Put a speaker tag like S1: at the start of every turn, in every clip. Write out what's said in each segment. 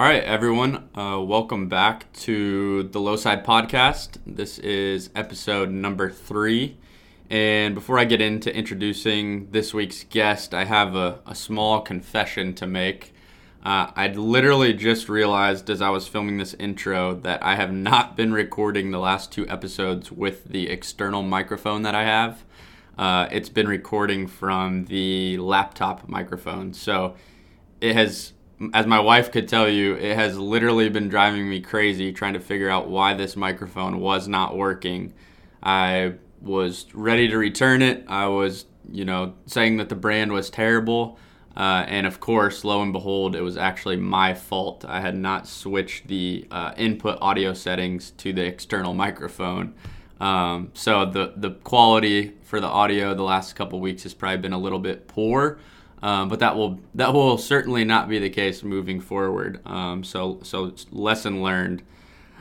S1: All right, everyone, uh, welcome back to the Lowside Podcast. This is episode number three. And before I get into introducing this week's guest, I have a, a small confession to make. Uh, I'd literally just realized as I was filming this intro that I have not been recording the last two episodes with the external microphone that I have. Uh, it's been recording from the laptop microphone. So it has as my wife could tell you, it has literally been driving me crazy trying to figure out why this microphone was not working. I was ready to return it. I was, you know, saying that the brand was terrible. Uh, and of course, lo and behold, it was actually my fault. I had not switched the uh, input audio settings to the external microphone. Um, so the, the quality for the audio the last couple weeks has probably been a little bit poor. Um, but that will that will certainly not be the case moving forward. Um, so so lesson learned.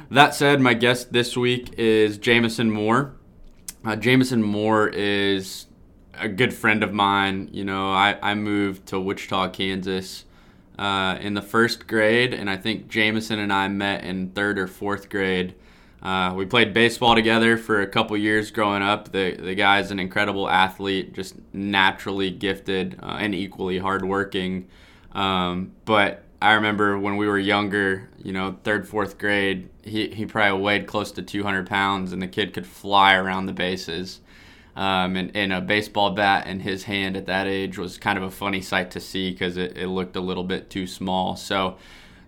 S1: That said, my guest this week is Jameson Moore. Uh, Jameson Moore is a good friend of mine. You know, I, I moved to Wichita, Kansas uh, in the first grade, and I think Jameson and I met in third or fourth grade. Uh, we played baseball together for a couple years growing up. The the guy's an incredible athlete, just naturally gifted uh, and equally hardworking. Um, but I remember when we were younger, you know, third, fourth grade, he, he probably weighed close to 200 pounds, and the kid could fly around the bases. Um, and, and a baseball bat in his hand at that age was kind of a funny sight to see because it, it looked a little bit too small. So,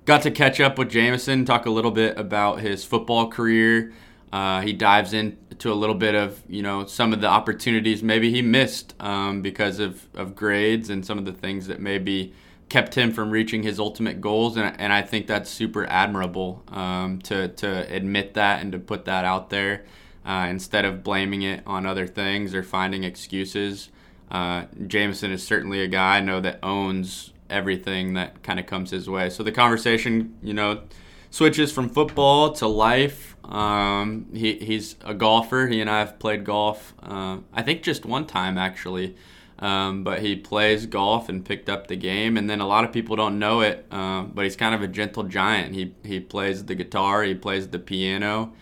S1: got to catch up with Jameson, talk a little bit about his football career. Uh, he dives into a little bit of you know some of the opportunities maybe he missed um, because of, of grades and some of the things that maybe kept him from reaching his ultimate goals and, and I think that's super admirable um, to, to admit that and to put that out there uh, instead of blaming it on other things or finding excuses. Uh, Jameson is certainly a guy I know that owns everything that kind of comes his way. So the conversation, you know, switches from football to life. Um, he, he's a golfer. He and I have played golf, uh, I think just one time actually. Um, but he plays golf and picked up the game. And then a lot of people don't know it, uh, but he's kind of a gentle giant. He, he plays the guitar, he plays the piano,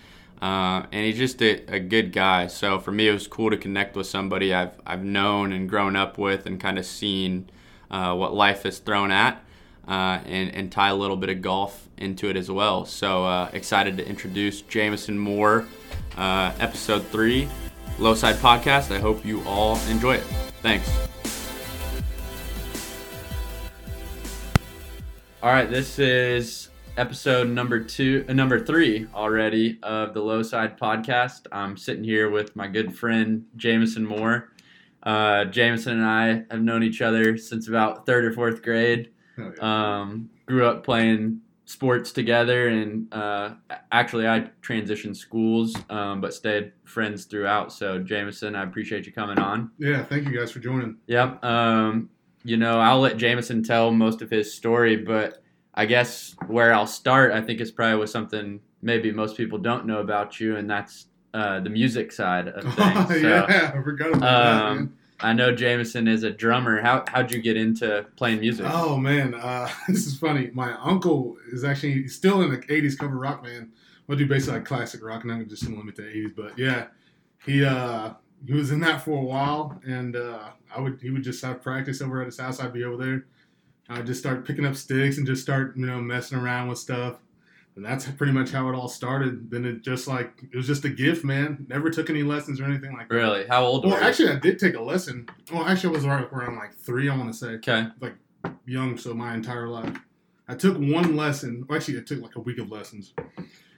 S1: uh, and he's just a, a, good guy. So for me, it was cool to connect with somebody I've, I've known and grown up with and kind of seen uh, what life has thrown at, uh, and, and tie a little bit of golf into it as well. So uh, excited to introduce Jameson Moore, uh, episode three, Lowside Podcast. I hope you all enjoy it. Thanks. All right, this is episode number two, uh, number three already of the Lowside Podcast. I'm sitting here with my good friend Jameson Moore. Uh, Jameson and I have known each other since about third or fourth grade. Oh, yeah. um, grew up playing sports together, and uh, actually, I transitioned schools, um, but stayed friends throughout. So, Jameson, I appreciate you coming on.
S2: Yeah, thank you guys for joining.
S1: Yep. Um, you know, I'll let Jameson tell most of his story, but I guess where I'll start, I think, is probably with something maybe most people don't know about you, and that's uh, the music side of things.
S2: So, yeah, I forgot about um, that. Man.
S1: I know Jameson is a drummer. How how'd you get into playing music?
S2: Oh man, uh, this is funny. My uncle is actually still in the '80s cover rock band. I do basically like classic rock, and I'm just gonna limit to '80s. But yeah, he uh, he was in that for a while, and uh, I would he would just have practice over at his house. I'd be over there. I'd just start picking up sticks and just start you know messing around with stuff and that's pretty much how it all started. Then it just like it was just a gift, man. Never took any lessons or anything like
S1: that. Really? How old?
S2: Well, actually, I did take a lesson. Well, actually, I was right around like three. I want to say.
S1: Okay.
S2: Like young, so my entire life. I took one lesson. Well, actually, I took like a week of lessons.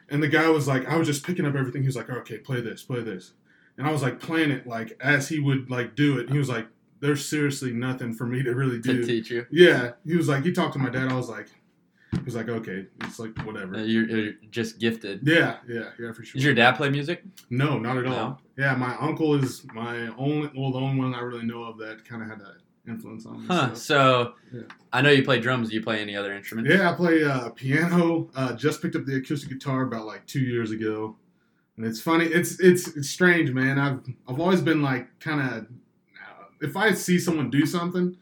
S2: And the guy was like, I was just picking up everything. He was like, okay, play this, play this. And I was like playing it like as he would like do it. He was like, there's seriously nothing for me to really do.
S1: To teach you.
S2: Yeah. He was like, he talked to my dad. I was like, he was like, okay, it's like whatever. Uh,
S1: you're, you're, just gifted.
S2: Yeah, yeah, yeah, for sure.
S1: Does your dad play music?
S2: No, not at all. No? Yeah, my uncle is my only, well, the only one I really know of that kind of had that influence on me.
S1: Huh. So, yeah. I know you play drums. Do you play any other instruments?
S2: Yeah, I play uh, piano. Uh, just picked up the acoustic guitar about like two years ago, and it's funny. It's it's it's strange, man. I've I've always been like kind of, if I see someone do something,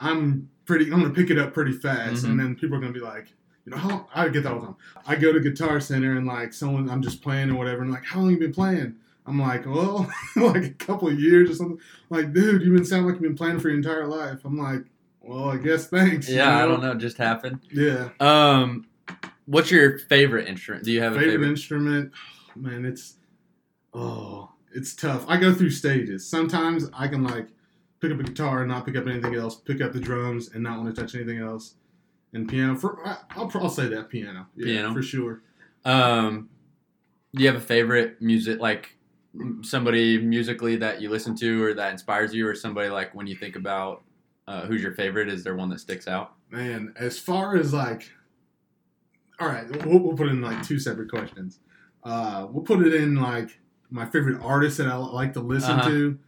S2: I'm pretty. I'm gonna pick it up pretty fast, mm-hmm. and then people are gonna be like, you know, how I get that all the time. I go to Guitar Center and like someone, I'm just playing or whatever, and like, how long you been playing? I'm like, well, like a couple of years or something. like, dude, you've been sound like you've been playing for your entire life. I'm like, well, I guess thanks. you
S1: Yeah, I don't know. It just happened.
S2: Yeah,
S1: Um, what's your favorite instrument? Do you have a
S2: favorite,
S1: favorite?
S2: instrument, man, it's oh, it's tough. I go through stages. Sometimes I can like pick up a guitar and not pick up anything else. Pick up the drums and not want to touch anything else. And piano, for I- I'll, I'll say that piano, yeah,
S1: Piano.
S2: for sure.
S1: Um, do you have a favorite music, like somebody musically that you listen to or that inspires you, or somebody like when you think about uh, who's your favorite? Is there one that sticks out?
S2: Man, as far as like, all right, we'll, we'll put in like two separate questions. Uh, we'll put it in like my favorite artist that I like to listen
S1: Uh-huh.
S2: to,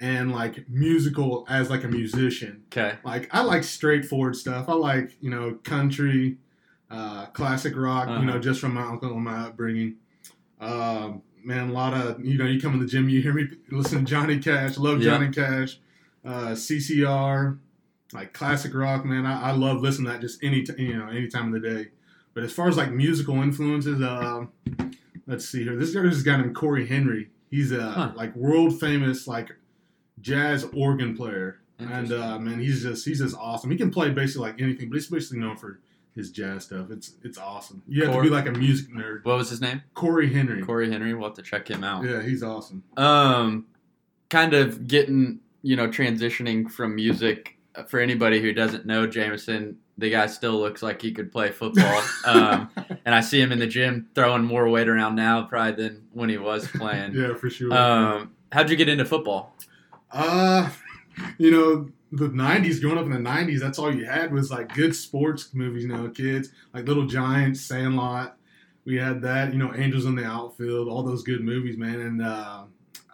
S2: and like musical as like a musician.
S1: Okay.
S2: Like I like straightforward stuff. I like you know country, uh, classic rock. You know,
S1: Uh-huh.
S2: just from my uncle and my upbringing. Um, man, a lot of you know, you come in the gym, you hear me listen to Johnny Cash. Love
S1: Yeah.
S2: Johnny Cash, uh, CCR, like classic rock. Man, I, I love listening to that just any t- you know any time of the day. But as far as like musical influences, uh, let's see here. This guy, this guy named Cory Henry. He's a
S1: Huh.
S2: like world famous like jazz organ player. And uh, man, he's just he's just awesome. He can play basically like anything, but he's basically known for his jazz stuff. It's it's awesome. You have
S1: Cory-
S2: to be like a music nerd.
S1: What was his name?
S2: Cory Henry.
S1: Cory Henry. We'll have to check him out.
S2: Yeah, he's awesome.
S1: Um, kind of getting you know transitioning from music. uh, For anybody who doesn't know Jameson, the guy still looks like he could play football. um, and I see him in the gym throwing more weight around now probably than when he was playing.
S2: yeah, for sure.
S1: Um, how'd you get into football?
S2: Uh, you know, the '90s. Growing up in the '90s, that's all you had was like good sports movies. You know, kids like Little Giants, Sandlot. We had that. You know, Angels in the Outfield. All those good movies, man. And uh,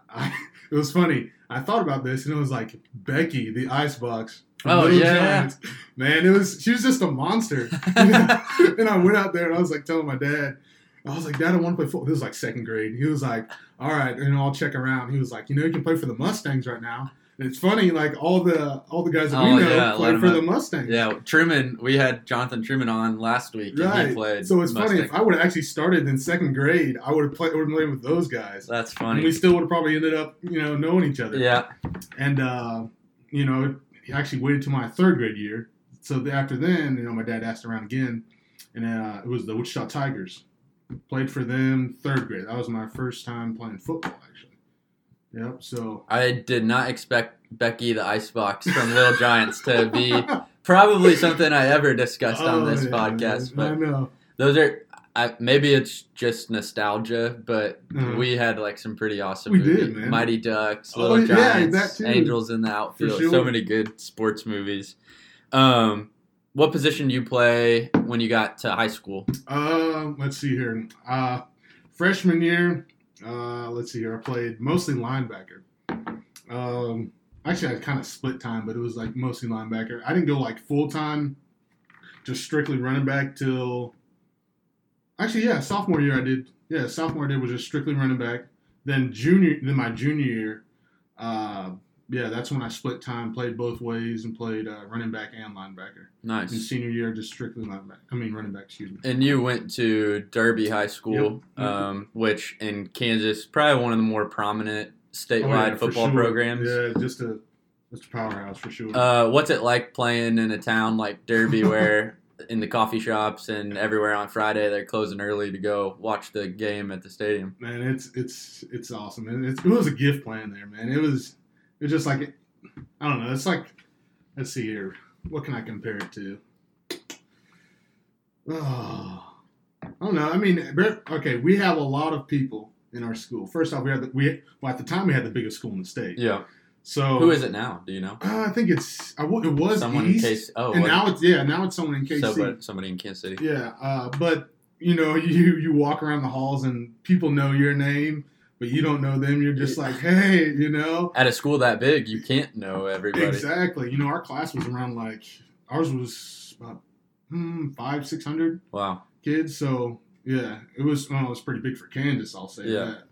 S2: I, it was funny. I thought about this, and it was like Becky, the Icebox.
S1: Oh,
S2: Little
S1: yeah, yeah.
S2: Giants. man, it was. She was just a monster. and I went out there, and I was like telling my dad. I was like, Dad, I want to play football. This was like second grade. He was like, all right, and I'll check around. He was like, you know, you can play for the Mustangs right now. And it's funny, like all the all the guys that
S1: Oh,
S2: we know
S1: yeah,
S2: play for
S1: up.
S2: the Mustangs.
S1: Yeah, Truman. We had Jonathan Truman on last week, and he
S2: Right.
S1: played.
S2: So it's funny. If I would have actually started in second grade, I would have played, would have played with those guys,
S1: That's funny.
S2: and we still would have probably ended up, you know, knowing each other.
S1: yeah.
S2: And uh, you know, he actually waited till my third grade year. So after then, you know, my dad asked around again, and uh, it was the Wichita Tigers. Played for them third grade. That was my first time playing football, actually. Yep. So
S1: I did not expect Becky the Icebox from Little Giants to be probably something I ever discussed on
S2: Oh,
S1: this
S2: yeah,
S1: podcast.
S2: man. I
S1: But
S2: know.
S1: those are I, maybe it's just nostalgia, but
S2: Uh-huh.
S1: we had like some pretty awesome.
S2: We
S1: movies.
S2: did, man.
S1: Mighty Ducks,
S2: Oh,
S1: Little
S2: yeah,
S1: Giants,
S2: too.
S1: Angels in the Outfield.
S2: sure.
S1: So many good sports movies. Um, what position do you play when you got to high school?
S2: Uh, let's see here. Uh, freshman year, uh, let's see here. I played mostly linebacker. Um, actually, I kind of split time, but it was like mostly linebacker. I didn't go like full time, just strictly running back till. Actually, yeah, sophomore year I did. Yeah, sophomore year was just strictly running back. Then junior, then my junior year, uh, yeah, that's when I split time, played both ways, and played uh, running back and linebacker. And
S1: Nice.
S2: senior year, just strictly linebacker. I mean, running back. Excuse me.
S1: And you went to Derby High School,
S2: Yep.
S1: um, which in Kansas, probably one of the more prominent statewide
S2: Oh, yeah,
S1: football
S2: sure.
S1: programs.
S2: Yeah, just a just a powerhouse for sure.
S1: Uh, what's it like playing in a town like Derby, where in the coffee shops and everywhere on Friday they're closing early to go watch the game at the stadium?
S2: man, it's it's it's awesome. And it's, it was a gift playing there, man. It was it was just like I don't know. It's like let's see here. What can I compare it to? Oh, I don't know. I mean, okay, we have a lot of people in our school. First off, we had the, we well at the time we had the biggest school in the state.
S1: Yeah.
S2: So
S1: Who is it now? Do you know?
S2: Uh, I think it's I, it was
S1: Someone
S2: East,
S1: in case. Oh,
S2: and now it's yeah now it's someone in KC.
S1: somebody, somebody in Kansas City.
S2: Yeah, uh, but you know, you you walk around the halls and people know your name, but you don't know them. You're just like, hey, you know,
S1: At a school that big, you can't know everybody.
S2: exactly. You know, our class was around like ours was about hmm, five, six hundred
S1: Wow.
S2: kids. So yeah, it was well, it was pretty big for Kansas. I'll say
S1: Yeah.
S2: that.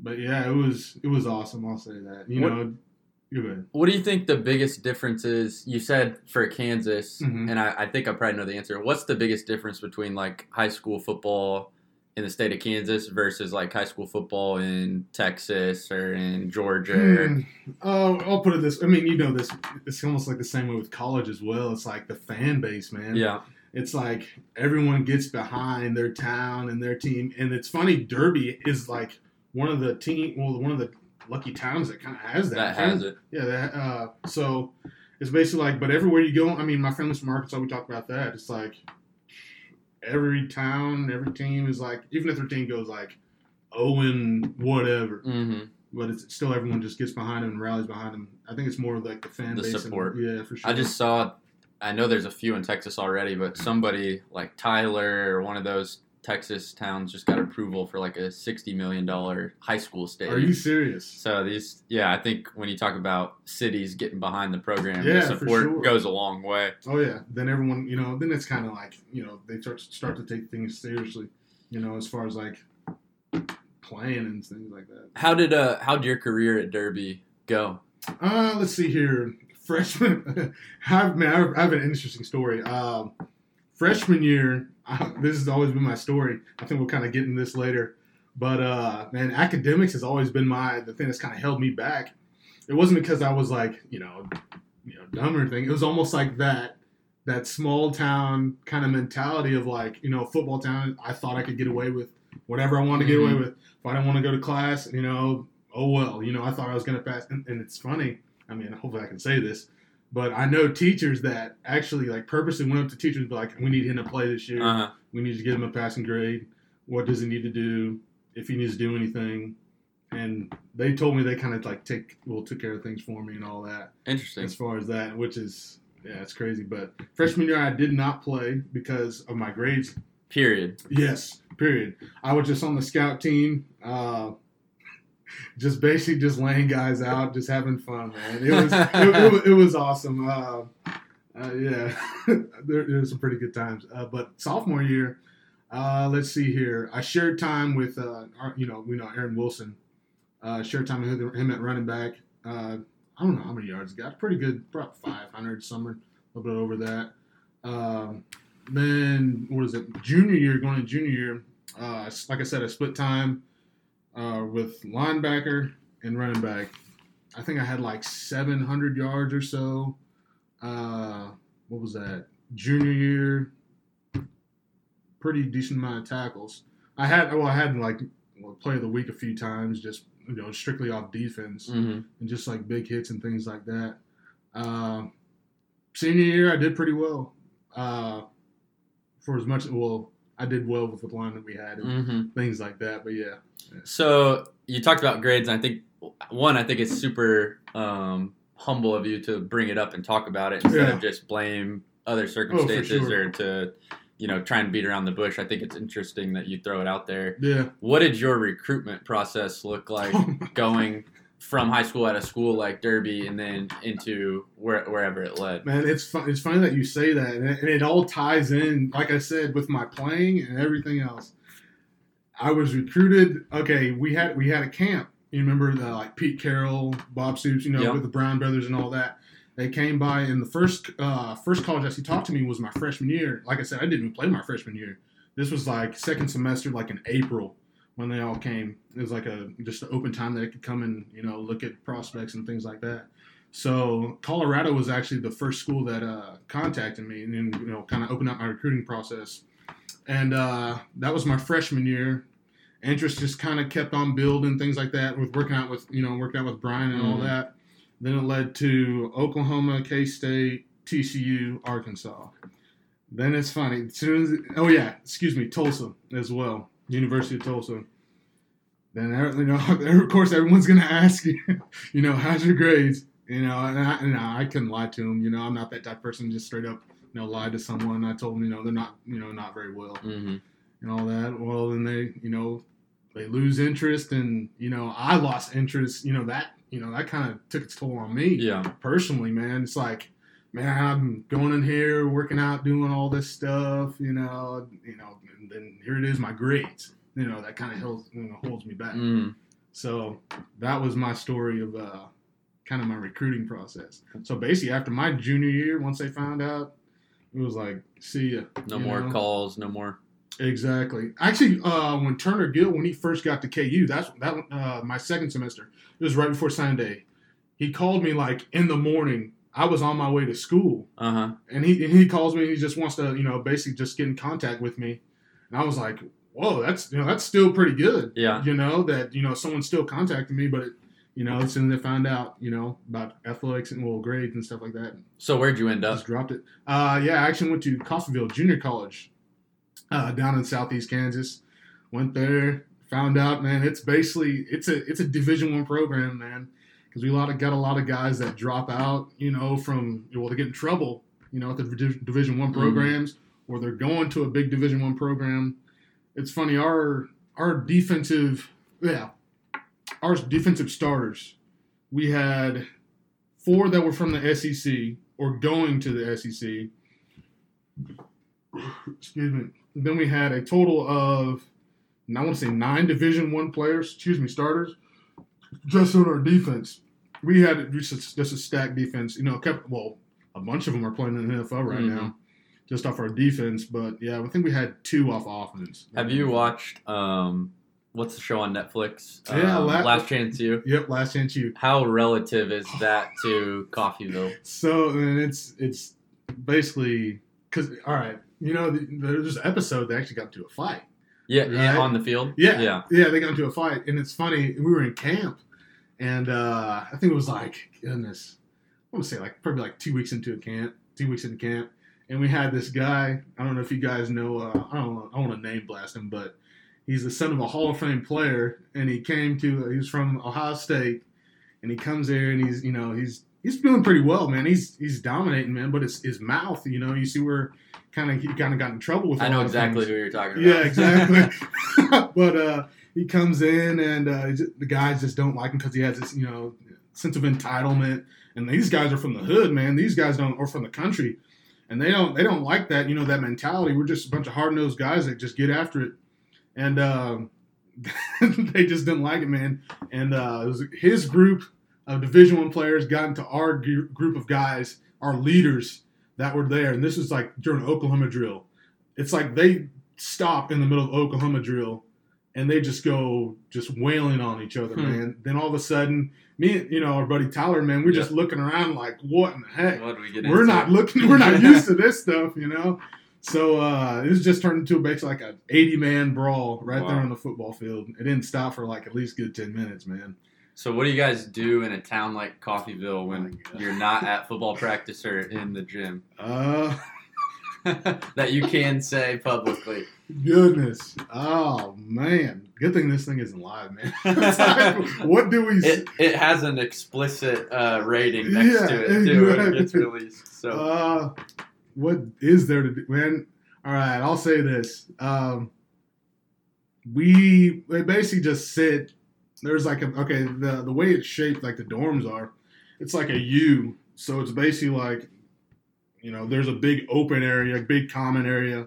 S2: But yeah, it was it was awesome. I'll say that. You
S1: What-
S2: know.
S1: What do you think the biggest difference is? You said for Kansas,
S2: Mhm.
S1: and I, I think I probably know the answer. What's the biggest difference between like high school football in the state of Kansas versus like high school football in Texas or in Georgia?
S2: Oh, I'll put it this. I mean, you know this. It's almost like the same way with college as well. It's like the fan base, man.
S1: Yeah.
S2: It's like everyone gets behind their town and their team, and it's funny. Derby is like one of the team. Well, one of the lucky towns that kind of has that.
S1: That has it.
S2: Yeah. That. Uh, so it's basically like, but everywhere you go, I mean, my family's from Arkansas. We talked about that. It's like every town, every team is like, even if their team goes like, oh and whatever
S1: Mm-hmm.
S2: but it's still everyone just gets behind him and rallies behind him. I think it's more like the fan
S1: The
S2: base. and-
S1: support.
S2: yeah, for sure.
S1: I just saw. I know there's a few in Texas already, but somebody like Tyler or one of those Texas towns just got approval for like a sixty million dollar high school stadium.
S2: Are you serious?
S1: So these, yeah, I think when you talk about cities getting behind the program,
S2: Yeah,
S1: the support
S2: sure.
S1: goes a long way.
S2: Oh yeah. Then everyone, you know, then it's kind of like you know they start start to take things seriously, you know, as far as like playing and things like that.
S1: How did uh how did your career at Derby go?
S2: Uh, let's see here. Freshman, I have, man, I have- I have an interesting story. Um, freshman year, I, this has always been my story. I think we'll kind of get into this later. But uh, man, academics has always been my the thing that's kind of held me back. It wasn't because I was like you know, you know, dumb or anything. It was almost like that that small town kind of mentality of like you know, football town. I thought I could get away with whatever I wanted to get away
S1: Mhm.
S2: with. If I didn't want to go to class, you know, oh well. You know, I thought I was gonna pass. And, and it's funny. I mean, hopefully I can say this. But I know teachers that actually like purposely went up to teachers and be like, "We need him to play this year.
S1: Uh-huh.
S2: We need to give him a passing grade. What does he need to do? If he needs to do anything." And they told me they kind of like take well took care of things for me and all that
S1: Interesting.
S2: as far as that, which is yeah, it's crazy. But freshman year I did not play because of my grades.
S1: Period.
S2: Yes, period. I was just on the scout team, uh, just basically just laying guys out, just having fun, man. It was it, it, was- it was awesome. Uh, uh, yeah, there, there were some pretty good times. Uh, but sophomore year, uh, let's see here. I shared time with uh, our, you know we know Aaron Wilson. Uh, shared time with him at running back. I don't know how many yards he got. Pretty good, about 500 somewhere, a little bit over that. Um, then what is it? Junior year, going to junior year. Like I said, I split time uh, with linebacker and running back. I think I had like 700 yards or so. Uh, what was that? Junior year, pretty decent amount of tackles. I had well, I had like well, play of the week a few times, just you know, strictly off defense
S1: hmm
S2: and just like big hits and things like that. Um, senior year, I did pretty well. Uh, for as much, well, I did well with the line that we had and
S1: hmm
S2: things like that. But yeah,
S1: So you talked about grades, and I think one, I think it's super um, humble of you to bring it up and talk about it instead
S2: Yeah.
S1: of just blame other circumstances
S2: sure.
S1: or to, you know, try and beat around the bush. I think it's interesting that you throw it out there.
S2: yeah.
S1: What did your recruitment process look like going from high school at a school like Derby and then into where, wherever it led?
S2: Man, it's fun. It's funny that you say that, and it, and it all ties in. Like I said, with my playing and everything else, I was recruited. Okay, we had we had a camp. You remember the like Pete Carroll, Bob Stoops, you know,
S1: Yeah.
S2: with the Brown brothers and all that. They came by, and the first uh, first college actually talked to me was my freshman year. Like I said, I didn't even play my freshman year. This was like second semester, like in April when they all came. It was like a just an open time that I could come and you know look at prospects and things like that. So Colorado was actually the first school that uh, contacted me and then, you know kind of opened up my recruiting process. And uh, that was my freshman year. Interest just kind of kept on building things like that with working out with you know working out with Brian and all
S1: Mhm.
S2: that. Then it led to Oklahoma, K State, TCU, Arkansas. Then it's funny. As soon as oh yeah, excuse me, Tulsa as well, University of Tulsa. Then you know, of course, everyone's gonna ask you, you know, how's your grades? You know, and I, and I couldn't lie to them. You know, I'm not that type person just straight up, you know, lie to someone. I told them, you know, they're not, you know, not very well
S1: hmm
S2: and all that. Well, then they, you know, they lose interest, and you know, I lost interest. You know that, you know, that kind of took its toll on me
S1: Yeah.
S2: personally, man. It's like, man, I'm going in here, working out, doing all this stuff, you know, you know, and then here it is, my grades. You know, that kind of holds, you know, holds me back.
S1: Mm.
S2: So that was my story of uh, kind of my recruiting process. So basically, after my junior year, once they found out, it was like, see ya.
S1: No more
S2: know?
S1: calls. No more.
S2: Exactly. Actually, uh, when Turner Gill, when he first got to KU, that's that uh, my second semester. It was right before Sunday. He called me like in the morning. I was on my way to school,
S1: Uh huh.
S2: and he and he calls me. and He just wants to, you know, basically just get in contact with me. And I was like, "Whoa, that's you know that's still pretty good."
S1: Yeah.
S2: You know that you know someone's still contacting me, but it, you know as soon as they found out, you know about athletics and well grades and stuff like that,
S1: So where'd you end up?
S2: just dropped it. Uh, yeah, I actually went to Coffeyville Junior College uh, down in southeast Kansas. Went there, found out, man, it's basically it's a it's a Division One program, man. Because we a lot of, got a lot of guys that drop out, you know, from well, they get in trouble, you know, at the Division One
S1: Mhm.
S2: programs, or they're going to a big Division One program. It's funny, our our defensive, yeah, our defensive starters, we had four that were from the SEC or going to the SEC. Excuse me. Then we had a total of, and I want to say nine Division One players. Excuse me, starters. Just on our defense, we had just a, just a stacked defense. You know, kept well, a bunch of them are playing in the NFL right
S1: Mhm.
S2: now, just off our defense. But yeah, I think we had two off offense.
S1: Have you watched um what's the show on Netflix?
S2: Yeah,
S1: um,
S2: La-
S1: Last Chance U.
S2: Yep, Last Chance U.
S1: How relative is that to Coffeyville?
S2: So and it's it's basically because all right, you know, the, there's an episode that actually got into a fight.
S1: Yeah, yeah, on the field.
S2: Yeah,
S1: yeah.
S2: yeah, they got into a fight, and it's funny. We were in camp, and uh, I think it was like goodness, I want to say like probably like two weeks into a camp, two weeks into camp, and we had this guy. I don't know if you guys know. Uh, I don't. I want to name blast him, but he's the son of a Hall of Fame player, and he came to. He was from Ohio State, and he comes there, and he's you know he's he's doing pretty well, man. He's he's dominating, man. But it's his mouth, you know. You see where kind of he kind of got in trouble with.
S1: I know exactly
S2: things.
S1: who you're talking about.
S2: Yeah, exactly. but uh, he comes in, and uh, the guys just don't like him because he has this, you know, sense of entitlement. And these guys are from the hood, man. These guys don't, or from the country, and they don't, they don't like that, you know, that mentality. We're just a bunch of hard nosed guys that just get after it, and um, they just didn't like it, man. And uh, his group of Division One players got into our gr- group of guys, our leaders that were there, and this was like during Oklahoma drill. It's like they stop in the middle of Oklahoma drill and they just go just wailing on each other,
S1: Hmm.
S2: man. Then all of a sudden, me, and you know, our buddy Tyler, man, we're just looking around like, what in the heck?
S1: What we get
S2: We're
S1: into?
S2: not looking, we're not used to this stuff, you know. So uh, it was just turned into basically like an 80 man brawl right there on the football field. It didn't stop for like at least good 10 minutes, man.
S1: So what do you guys do in a town like Coffeyville
S2: Oh
S1: when
S2: God.
S1: you're not at football practice or in the gym?
S2: Uh,
S1: that you can say publicly.
S2: goodness. Oh, man. Good thing this thing isn't live, man. Like, what do we
S1: It, it has an explicit uh, rating next
S2: Yeah,
S1: to it too when it gets released. So
S2: Uh, what is there to do, man? All right, I'll say this. Um, we they basically just sit. There's like a okay, the the way it's shaped, like the dorms are, it's like a U. So it's basically like, you know, there's a big open area, big common area,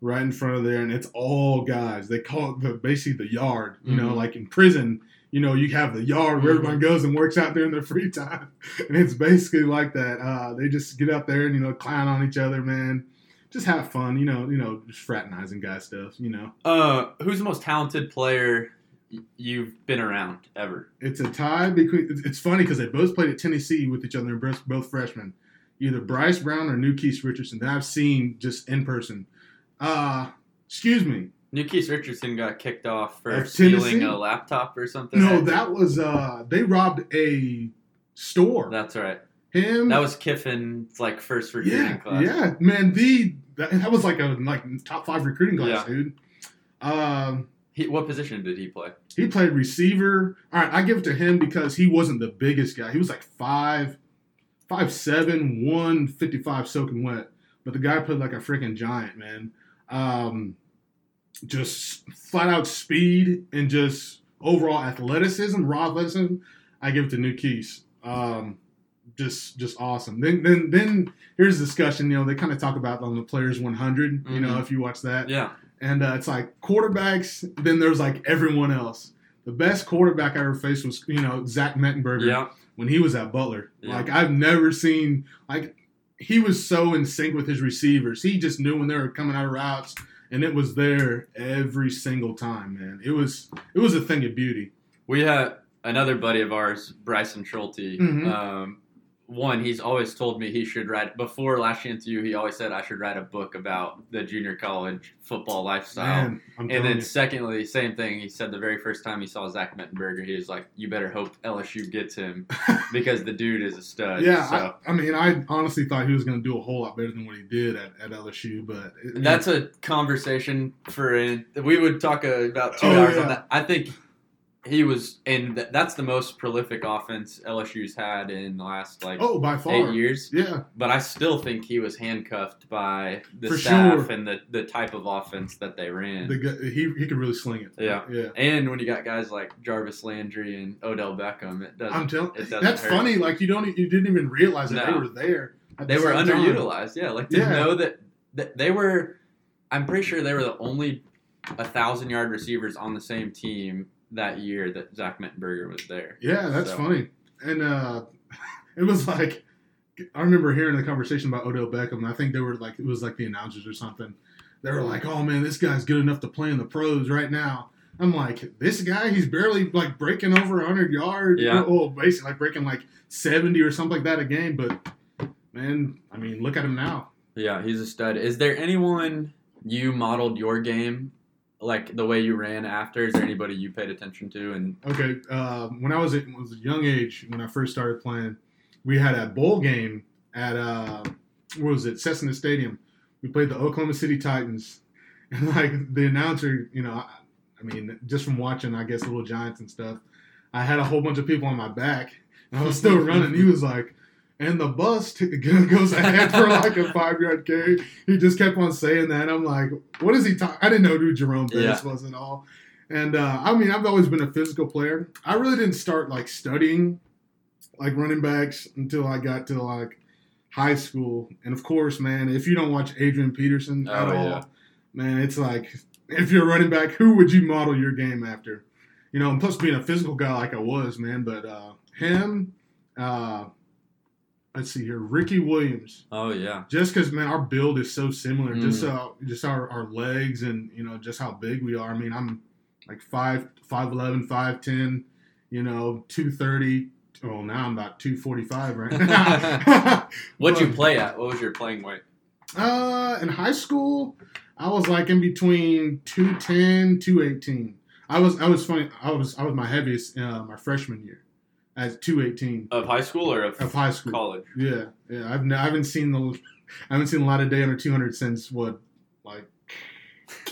S2: right in front of there, and it's all guys. They call it the basically the yard. You know,
S1: Mhm.
S2: like in prison, you know, you have the yard where
S1: Mhm.
S2: everyone goes and works out there in their free time, and it's basically like that. Uh, they just get out there and you know clown on each other, man. Just have fun, you know, you know, just fraternizing guy stuff, you know.
S1: uh, who's the most talented player you've been around ever?
S2: It's a tie between. it's- funny because they both played at Tennessee with each other, and both freshmen, either Bryce Brown or Nu'Keese Richardson that I've seen just in person. Uh, excuse me.
S1: Nu'Keese Richardson got kicked off for
S2: At
S1: stealing
S2: Tennessee?
S1: a laptop or something.
S2: No, that was uh, they robbed a store.
S1: that's right.
S2: Him.
S1: That was Kiffin's like first recruiting
S2: yeah,
S1: class.
S2: yeah, man. The that, that was like a like top five recruiting class,
S1: Yeah.
S2: dude. Um,
S1: He, what position did he play?
S2: he played receiver. All right, I give it to him because he wasn't the biggest guy. He was like five, five seven, one fifty five soaking wet. But the guy played like a freaking giant, man. Um, just flat out speed and just overall athleticism, raw athleticism. I give it to Nu'Keese. Um, just just awesome. Then then then here's discussion. You know, they kind of talk about on the players 100. You know,
S1: Mhm.
S2: if you watch that
S1: Yeah.
S2: and uh, it's like quarterbacks. Then there's like everyone else. The best quarterback I ever faced was you know Zach Mettenberger
S1: Yeah.
S2: When he was at Butler.
S1: Yeah.
S2: Like I've never seen like he was so in sync with his receivers. He just knew when they were coming out of routes, and it was there every single time. Man, it was it was a thing of beauty.
S1: We had another buddy of ours, Bryson Schulte.
S2: Mhm.
S1: Um, one, he's always told me he should write. Before Last Chance U, he always said I should write a book about the junior college football lifestyle.
S2: Man,
S1: And then,
S2: you.
S1: secondly, same thing. He said the very first time he saw Zach Mettenberger, he was like, "You better hope LSU gets him because the dude is a stud."
S2: yeah,
S1: so
S2: I, I mean, I honestly thought he was going to do a whole lot better than what he did at, at LSU, but it,
S1: that's a conversation for. We would talk about two
S2: Oh,
S1: hours
S2: yeah.
S1: on that. I think he was, and th- that's the most prolific offense LSU's had in the last like
S2: oh by far.
S1: eight years.
S2: Yeah,
S1: But I still think he was handcuffed by the
S2: For
S1: staff
S2: sure.
S1: and the, the type of offense that they ran.
S2: the, he he could really sling it.
S1: Yeah.
S2: yeah.
S1: and when you got guys like Jarvis Landry and Odell Beckham, it doesn't.
S2: I'm telling.
S1: it doesn't
S2: That's
S1: hurt.
S2: funny. Like you don't, you didn't even realize that
S1: No.
S2: they were there.
S1: They
S2: the
S1: were
S2: same time.
S1: underutilized. Yeah, like to
S2: Yeah.
S1: know that, that they were. I'm pretty sure they were the only a thousand yard receivers on the same team that year that Zach Mettenberger was there.
S2: Yeah, that's
S1: So-
S2: funny. And uh, it was like I remember hearing the conversation about Odell Beckham. And I think they were like it was like the announcers or something. They were like, "Oh man, this guy's good enough to play in the pros right now." I'm like, this guy, he's barely like breaking over 100 yards.
S1: Yeah.
S2: Well, basically like breaking like 70 or something like that a game. But man, I mean, look at him now.
S1: Yeah, he's a stud. Is there anyone you modeled your game like the way you ran after? Is there anybody you paid attention to? And
S2: Okay, uh, when I was at was a young age, when I first started playing, we had a bowl game at uh, what was it, Cessna Stadium. We played the Oklahoma City Titans, and like the announcer, you know, I, I mean, just from watching, I guess Little Giants and stuff, I had a whole bunch of people on my back, and I was still running. He was like. And the bus t- goes ahead for like a five yard carry. He just kept on saying that. I'm like, what is he talking? I didn't know who Jerome Bettis was at all. And uh, I mean, I've always been a physical player. I really didn't start like studying like running backs until I got to like high school. And of course, man, if you don't watch Adrian Peterson at
S1: Oh,
S2: all,
S1: yeah.
S2: man, it's like if you're a running back, who would you model your game after? You know, and plus being a physical guy like I was, man. But uh, him, uh, let's see here, Ricky Williams
S1: oh yeah,
S2: just because man our build is so similar just
S1: Mm.
S2: uh just our, our legs and you know just how big we are i mean i'm like 5 5'11 5'10 you know 230 well now i'm about 245 right now
S1: what'd you play at? What was your playing weight?
S2: uh in high school i was like in between 210 218 i was i was funny i was i was my heaviest uh, my freshman year at 218
S1: Of high school or of,
S2: of high school
S1: college?
S2: Yeah, yeah. I've n- I haven't seen the I haven't seen a lot of day under 200 since what like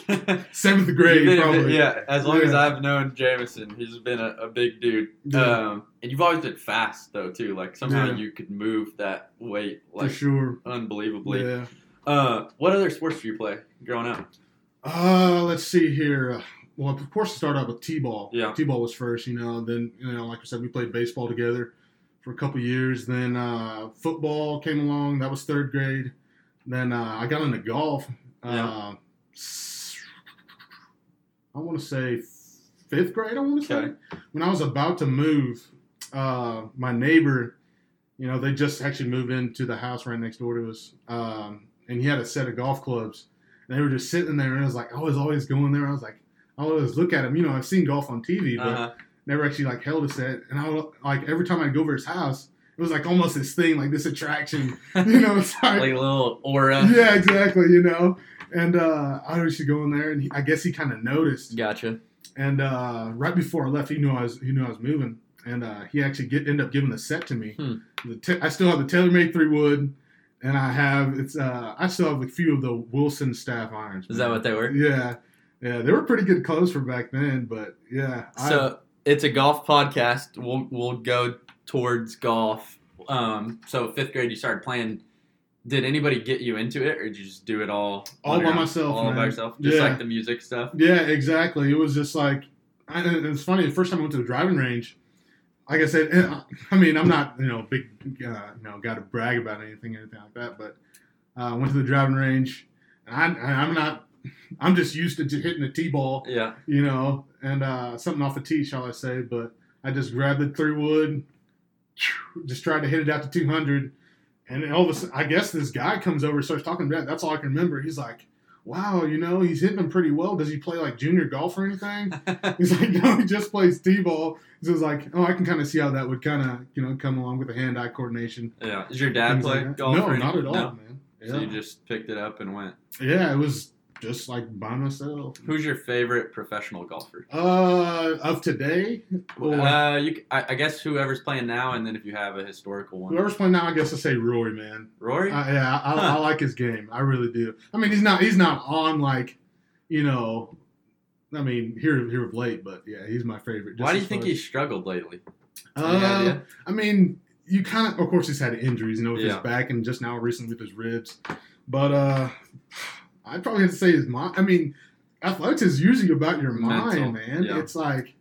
S2: seventh grade
S1: been
S2: probably.
S1: yeah, as long as I've known Jameson, he's been a, a big dude.
S2: Yeah.
S1: Um, and you've always been fast though too. Like somehow
S2: Yeah.
S1: you could move that weight like for
S2: sure.
S1: unbelievably.
S2: Yeah.
S1: Uh, what other sports did you play growing up?
S2: Uh, let's see here. Uh, Well, of course, start out with t-ball.
S1: Yeah.
S2: T-ball was first. You know, then you know, like I said, we played baseball together for a couple years. Then uh, football came along. That was third grade. Then uh, I got into golf.
S1: Yeah.
S2: Uh, I want to say fifth grade. I want to
S1: Okay.
S2: say when I was about to move, uh, my neighbor, you know, they just actually moved into the house right next door to us, um, and he had a set of golf clubs. And they were just sitting there, and I was like, I was always going there. I was like, I always look at him. You know, I've seen golf on TV, but
S1: Uh-huh.
S2: never actually like held a set. And I would, like every time I'd go over his house, it was like almost this thing, like this attraction. You know, it's like,
S1: like a little aura.
S2: yeah, exactly. You know, and uh, I used to go in there, and he, I guess he kind of noticed.
S1: Gotcha.
S2: And uh, right before I left, he knew I was he knew I was moving, and uh, he actually get, ended up giving the set to me.
S1: Hmm.
S2: The t- I still have the TaylorMade three wood, and I have it's uh, I still have a few of the Wilson staff irons.
S1: Is that what they were?
S2: Yeah, yeah, they were pretty good clothes for back then, but yeah. I-
S1: So it's a golf podcast. We'll we'll go towards golf. Um, so fifth grade, you started playing. Did anybody get you into it, or did you just do it all
S2: All by
S1: own?
S2: myself,
S1: All by
S2: man.
S1: yourself, just
S2: Yeah.
S1: like the music stuff.
S2: Yeah, exactly. It was just like, I, it's funny. The first time I went to the driving range, like I said, I mean, I'm not you know big, uh, you know, got to brag about anything, anything like that. But uh, went to the driving range, and I, I'm not. I'm just used to hitting the t-ball,
S1: Yeah,
S2: you know, and uh, something off a tee, shall I say? But I just grabbed the three wood, just tried to hit it out to 200. And all of a sudden, I guess this guy comes over starts talking to that. That's all I can remember. He's like, wow, you know, he's hitting them pretty well. Does he play like junior golf or anything? He's like, no, he just plays t-ball. So it's like, oh, I can kind of see how that would kind of, you know, come along with the hand-eye coordination.
S1: yeah. Does your dad play
S2: like
S1: golf?
S2: No, not at all,
S1: No?
S2: man.
S1: So
S2: Yeah.
S1: you just picked it up and went.
S2: yeah, it was just like by myself.
S1: Who's your favorite professional golfer?
S2: Uh, of today, or
S1: Uh, you, I, I guess whoever's playing now, and then if you have a historical one,
S2: whoever's playing now, I guess I say Rory, man.
S1: Rory.
S2: I, yeah, I, I,
S1: Huh.
S2: I like his game. I really do. I mean, he's not he's not on like, you know, I mean here here of late, but yeah, he's my favorite. Just
S1: Why do you think he's struggled lately?
S2: Uh? I mean, you kind of, of course, he's had injuries, you know, with
S1: Yeah.
S2: his back and just now recently with his ribs. But uh I'd probably have to say his mind. I mean, athletics is usually about your
S1: Mental,
S2: mind, man.
S1: yeah.
S2: It's like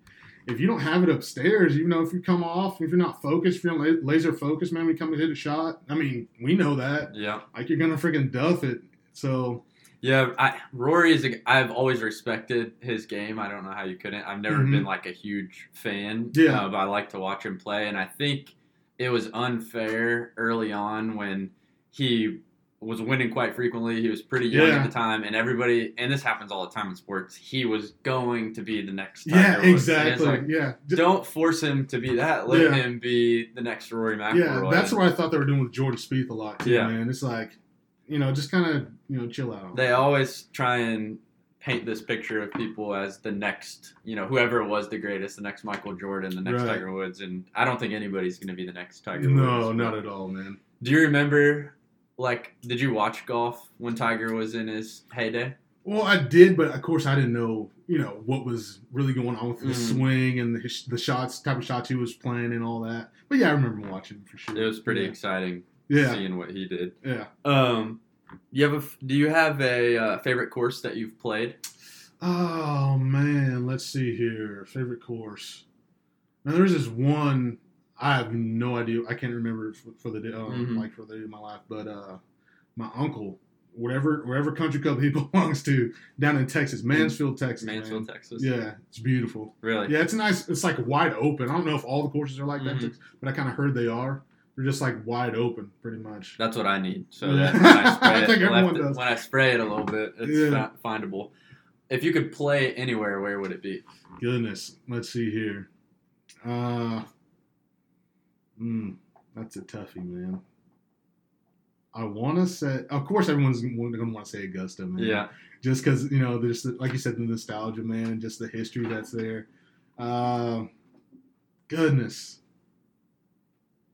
S2: if you don't have it upstairs, you know, if you come off, if you're not focused, if you're not laser focused, man, when you come and hit a shot. I mean, we know that.
S1: Yeah.
S2: Like you're gonna freaking duff it. So
S1: Yeah, I, Rory is. A, I've always respected his game. I don't know how you couldn't. I've never
S2: Mhm.
S1: been like a huge fan.
S2: Yeah.
S1: uh, but I like to watch him play, and I think it was unfair early on when he was winning quite frequently. He was pretty young
S2: Yeah.
S1: at the time, and everybody. And this happens all the time in sports. He was going to be the next. Tiger
S2: yeah. Exactly.
S1: like,
S2: yeah.
S1: Don't force him to be that. Let
S2: Yeah.
S1: him be the next Rory McIlroy.
S2: Yeah, that's what I thought they were doing with Jordan Spieth a lot too,
S1: Yeah.
S2: man. It's like, you know, just kind of, you know, chill out.
S1: they always try and paint this picture of people as the next, you know, whoever was the greatest, the next Michael Jordan, the next
S2: Right.
S1: Tiger Woods, and I don't think anybody's going to be the next Tiger Woods.
S2: no,
S1: Woods.
S2: not at all, man.
S1: Do you remember, like, did you watch golf when Tiger was in his heyday?
S2: Well, I did, but of course, I didn't know, you know, what was really going on with the
S1: Mhm.
S2: swing and the, the shots, type of shots he was playing, and all that. But yeah, I remember watching for sure.
S1: It was pretty
S2: Yeah,
S1: exciting
S2: yeah.
S1: seeing what he did.
S2: yeah.
S1: Um, you have a? do you have a uh, favorite course that you've played?
S2: Oh man, let's see here. Favorite course. Now there's this one. I have no idea. I can't remember for, for the day, um,
S1: Mhm.
S2: like for the day of my life. But uh, my uncle, whatever wherever country club he belongs to, down in Texas, Mansfield, Texas. man.
S1: Mansfield, Texas.
S2: Yeah, it's beautiful.
S1: Really?
S2: Yeah, it's nice. It's like wide open. I don't know if all the courses are like
S1: Mhm.
S2: that, but I kind of heard they are. They're just like wide open, pretty much.
S1: That's what I need. So
S2: Yeah.
S1: when I spray
S2: I
S1: it,
S2: think everyone
S1: left it-
S2: does.
S1: when I spray it a little bit, it's
S2: Yeah.
S1: fi- findable. If you could play anywhere, where would it be?
S2: Goodness, let's see here. Uh, mm, that's a toughie, man. I want to say, of course, everyone's going to want to say Augusta, man.
S1: Yeah,
S2: Just because you know, there's the, like you said, the nostalgia, man, and just the history that's there. Uh, goodness,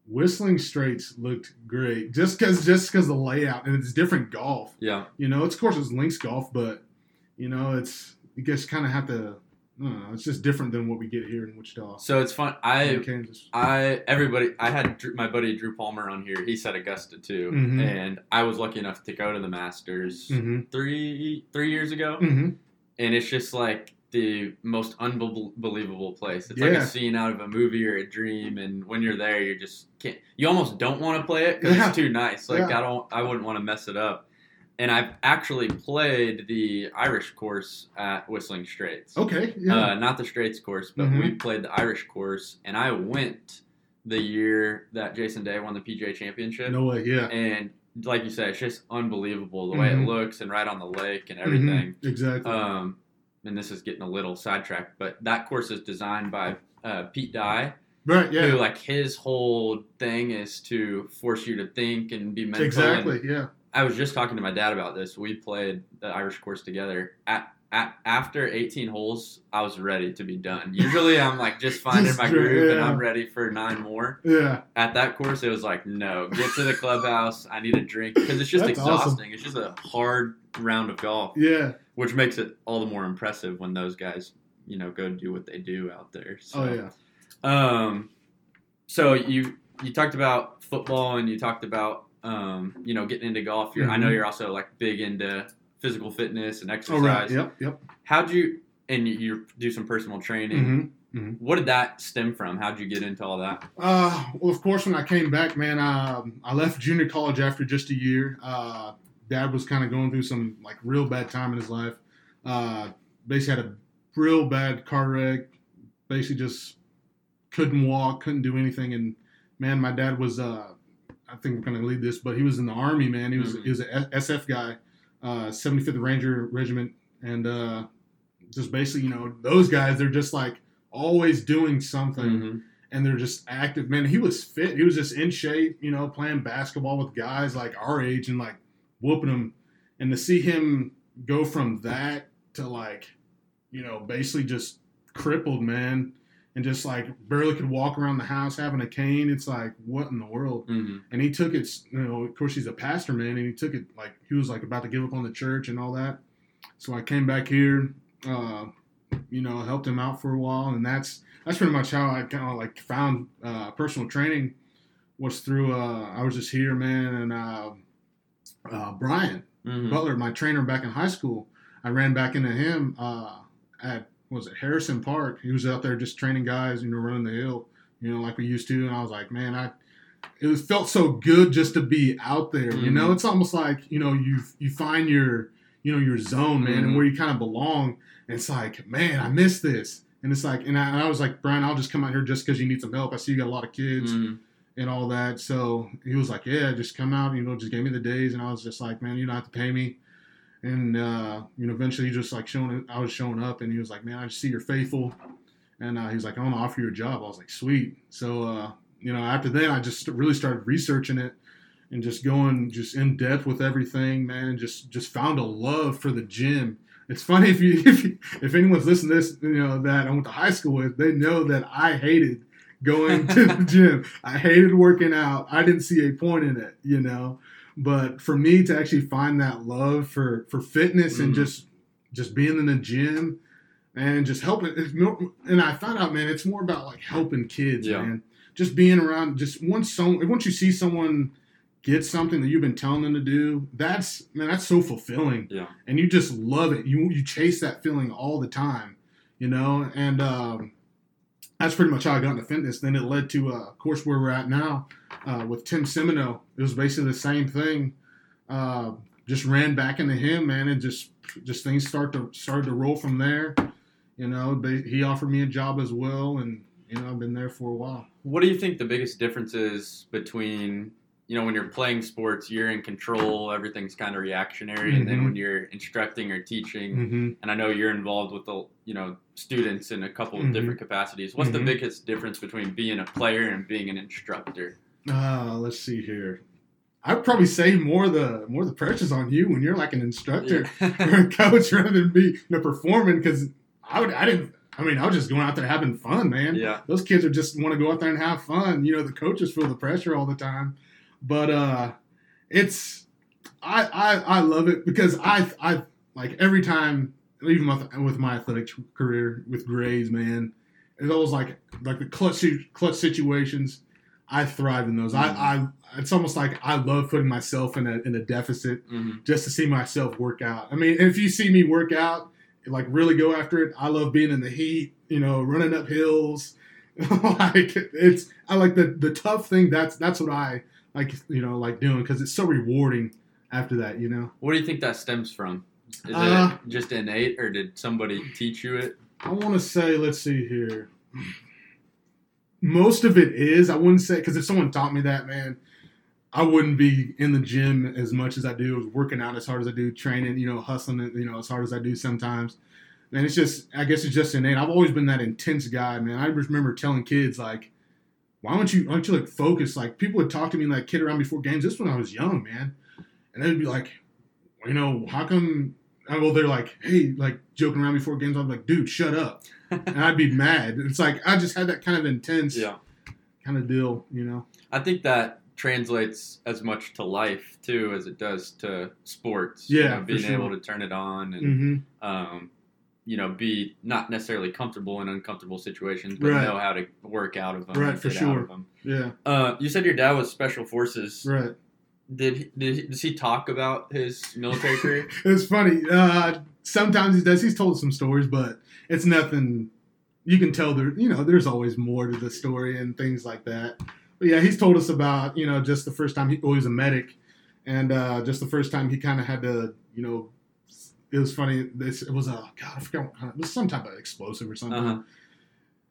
S2: Whistling Straits looked great. Just because, just because the layout and it's different golf.
S1: yeah.
S2: You know, it's of course it's links golf, but you know, it's you just kind of have to. Know. It's just different than what we get here in Wichita,
S1: So it's fun.
S2: in
S1: I,
S2: Kansas.
S1: I, everybody. I had Drew, my buddy Drew Palmer on here. He said Augusta too,
S2: Mhm.
S1: and I was lucky enough to go to the Masters
S2: Mm-hmm.
S1: three three years ago,
S2: Mm-hmm.
S1: and it's just like the most unbelievable place. It's like a scene out of a movie or a dream, and when you're there, you just can't. You almost don't want to play it because
S2: Yeah.
S1: it's too nice. Like
S2: Yeah.
S1: I don't, I wouldn't want to mess it up. And I've actually played the Irish course at Whistling Straits.
S2: Okay. Yeah.
S1: Uh, not the Straits course, but
S2: Mhm.
S1: we played the Irish course, and I went the year that Jason Day won the PGA Championship.
S2: no way. Yeah.
S1: And like you said, it's just unbelievable the way
S2: Mhm.
S1: it looks and right on the lake and everything.
S2: Mhm. Exactly.
S1: Um, and this is getting a little sidetracked, but that course is designed by uh, Pete Dye,
S2: right. Yeah.
S1: who like his whole thing is to force you to think and be mental.
S2: exactly.
S1: And
S2: Yeah.
S1: I was just talking to my dad about this. We played the Irish course together. At, at after 18 holes, I was ready to be done. Usually, I'm like just finding
S2: Just
S1: my groove and. I'm ready for nine more.
S2: Yeah.
S1: At that course, it was like, no, get to the clubhouse. I need a drink because it's just
S2: That's awesome.
S1: exhausting. It's just a hard round of golf
S2: Yeah.
S1: which makes it all the more impressive when those guys, you know, go do what they do out there. So,
S2: Oh yeah.
S1: Um, so you you talked about football and you talked about um, you know, getting into golf. You're, I know
S2: Mhm.
S1: you're also like big into physical fitness and
S2: Oh
S1: exercise.
S2: right. Yep. Yep.
S1: How'd you and you, you do some personal training?
S2: Mm-hmm.
S1: What did that stem from? How'd you get into all that?
S2: Uh, well, of course, when I came back, man, um, I left junior college after just a year. Uh, Dad was kind of going through some like real bad time in his life. Uh, basically had a real bad car wreck. Basically, just couldn't walk, couldn't do anything, and man, my dad was. Uh, I think we're gonna lead this, but he was in the army, man. He was
S1: Mhm.
S2: he was an SF guy, uh, 75th Ranger Regiment, and uh, just basically, you know, those guys, they're just like always doing something
S1: Mhm.
S2: and they're just active. Man, he was fit. He was just in shape, you know, playing basketball with guys like our age and like whooping them. And to see him go from that to like, you know, basically just crippled, man, and just like barely could walk around the house having a cane. It's like, what in the world?
S1: Mhm.
S2: And he took it, you know, of course he's a pastor, man, and he took it like he was like about to give up on the church and all that. So I came back here, uh, you know, helped him out for a while, and that's that's pretty much how I kind of like found uh, personal training was through uh, I was just here, man, and uh, uh, Brian
S1: Mhm.
S2: Butler, my trainer back in high school. I ran back into him uh, at was it Harrison Park. He was out there just training guys, you know, running the hill, you know, like we used to. And I was like, man, I it was felt so good just to be out there. You know,
S1: Mhm.
S2: it's almost like you know you you find your you know your zone, man, and
S1: Mhm.
S2: where you kind of belong. And it's like, man, I miss this. And it's like, and I, and I was like, Brian, I'll just come out here just because you need some help. I see you got a lot of kids
S1: Mhm.
S2: and all that. So he was like, "Yeah, just come out." You know, just gave me the days, and I was just like, "Man, you don't have to pay me." And uh, you know, eventually, he just like showing. I was showing up, and he was like, "Man, I just see you're faithful." And uh, he was like, "I want to offer you a job." I was like, "Sweet." So uh, you know, after that I just really started researching it and just going just in depth with everything, man. Just just found a love for the gym. It's funny if you if you, if anyone's listening to this, you know that I went to high school with, they know that I hated going to the gym. I hated working out. I didn't see a point in it, you know. But for me to actually find that love for for fitness and
S1: Mhm.
S2: just just being in the gym and just helping, and I found out, man, it's more about like helping kids,
S1: Yeah.
S2: man. Just being around, just once some once you see someone get something that you've been telling them to do, that's man, that's so fulfilling
S1: Yeah.
S2: and you just love it. You you chase that feeling all the time, you know. And um, that's pretty much how I got into fitness. Then it led to, uh, of course, where we're at now uh, with Tim Semino. It was basically the same thing. Uh, just ran back into him, man, and just just things start to started to roll from there. You know, he offered me a job as well, and you know, I've been there for a while.
S1: What do you think the biggest difference is between, you know, when you're playing sports, you're in control, everything's kind of reactionary, and then
S2: Mhm.
S1: when you're instructing or teaching,
S2: Mm-hmm.
S1: and I know you're involved with the, you know, students in a couple of
S2: Mhm.
S1: different capacities. What's the biggest difference between being a player and being an instructor?
S2: Uh, let's see here. I'd probably say more the more the pressure's on you when you're like an instructor. or a coach rather than be you know, performing because I would I didn't I mean I was just going out there having fun, man.
S1: yeah.
S2: Those kids are just want to go out there and have fun. You know, the coaches feel the pressure all the time, but uh, it's I I, I love it because I I like every time even with, with my athletic career with grades, man, it's always like like the clutch clutch situations. I thrive in those. I, I it's almost like I love putting myself in a in a deficit
S1: hmm
S2: just to see myself work out. I mean, if you see me work out, like really go after it, I love being in the heat, you know, running up hills. like it's I like the the tough thing. That's that's what I like, you know, like doing because it's so rewarding after that, you know.
S1: What do you think that stems from? Is
S2: Uh,
S1: it just innate, or did somebody teach you it?
S2: I want to say, let's see here. Most of it is. I wouldn't say because if someone taught me that, man, I wouldn't be in the gym as much as I do, working out as hard as I do, training, you know, hustling, it, you know, as hard as I do sometimes. And it's just, I guess it's just innate. I've always been that intense guy, man. I remember telling kids like, "Why don't you, why don't you like focus?" Like people would talk to me like kid around before games. This when I was young, man, and they'd be like, "You know, how come?" uh, Well, they're like, "Hey, like joking around before games." I'm like, "Dude, shut up." and I'd be mad. It's like I just had that kind of intense
S1: Yeah.
S2: kind of deal, you know.
S1: I think that translates as much to life too as it does to sports.
S2: Yeah,
S1: you know, being
S2: sure.
S1: able to turn it on and
S2: Mm-hmm.
S1: um, you know be not necessarily comfortable in uncomfortable situations, but
S2: Right.
S1: know how to work out of them.
S2: Right, for sure. Yeah,
S1: Uh, you said your dad was special forces.
S2: right.
S1: Did he, did he, does he talk about his military career?
S2: It's funny. Uh, sometimes he does. He's told some stories, but it's nothing. You can tell there. You know, there's always more to the story and things like that. But yeah, he's told us about you know just the first time he, well, he was a medic, and uh, just the first time he kind of had to you know. It was funny. This it was a God. I forgot. What kind of, it was some type of explosive or something.
S1: Uh-huh.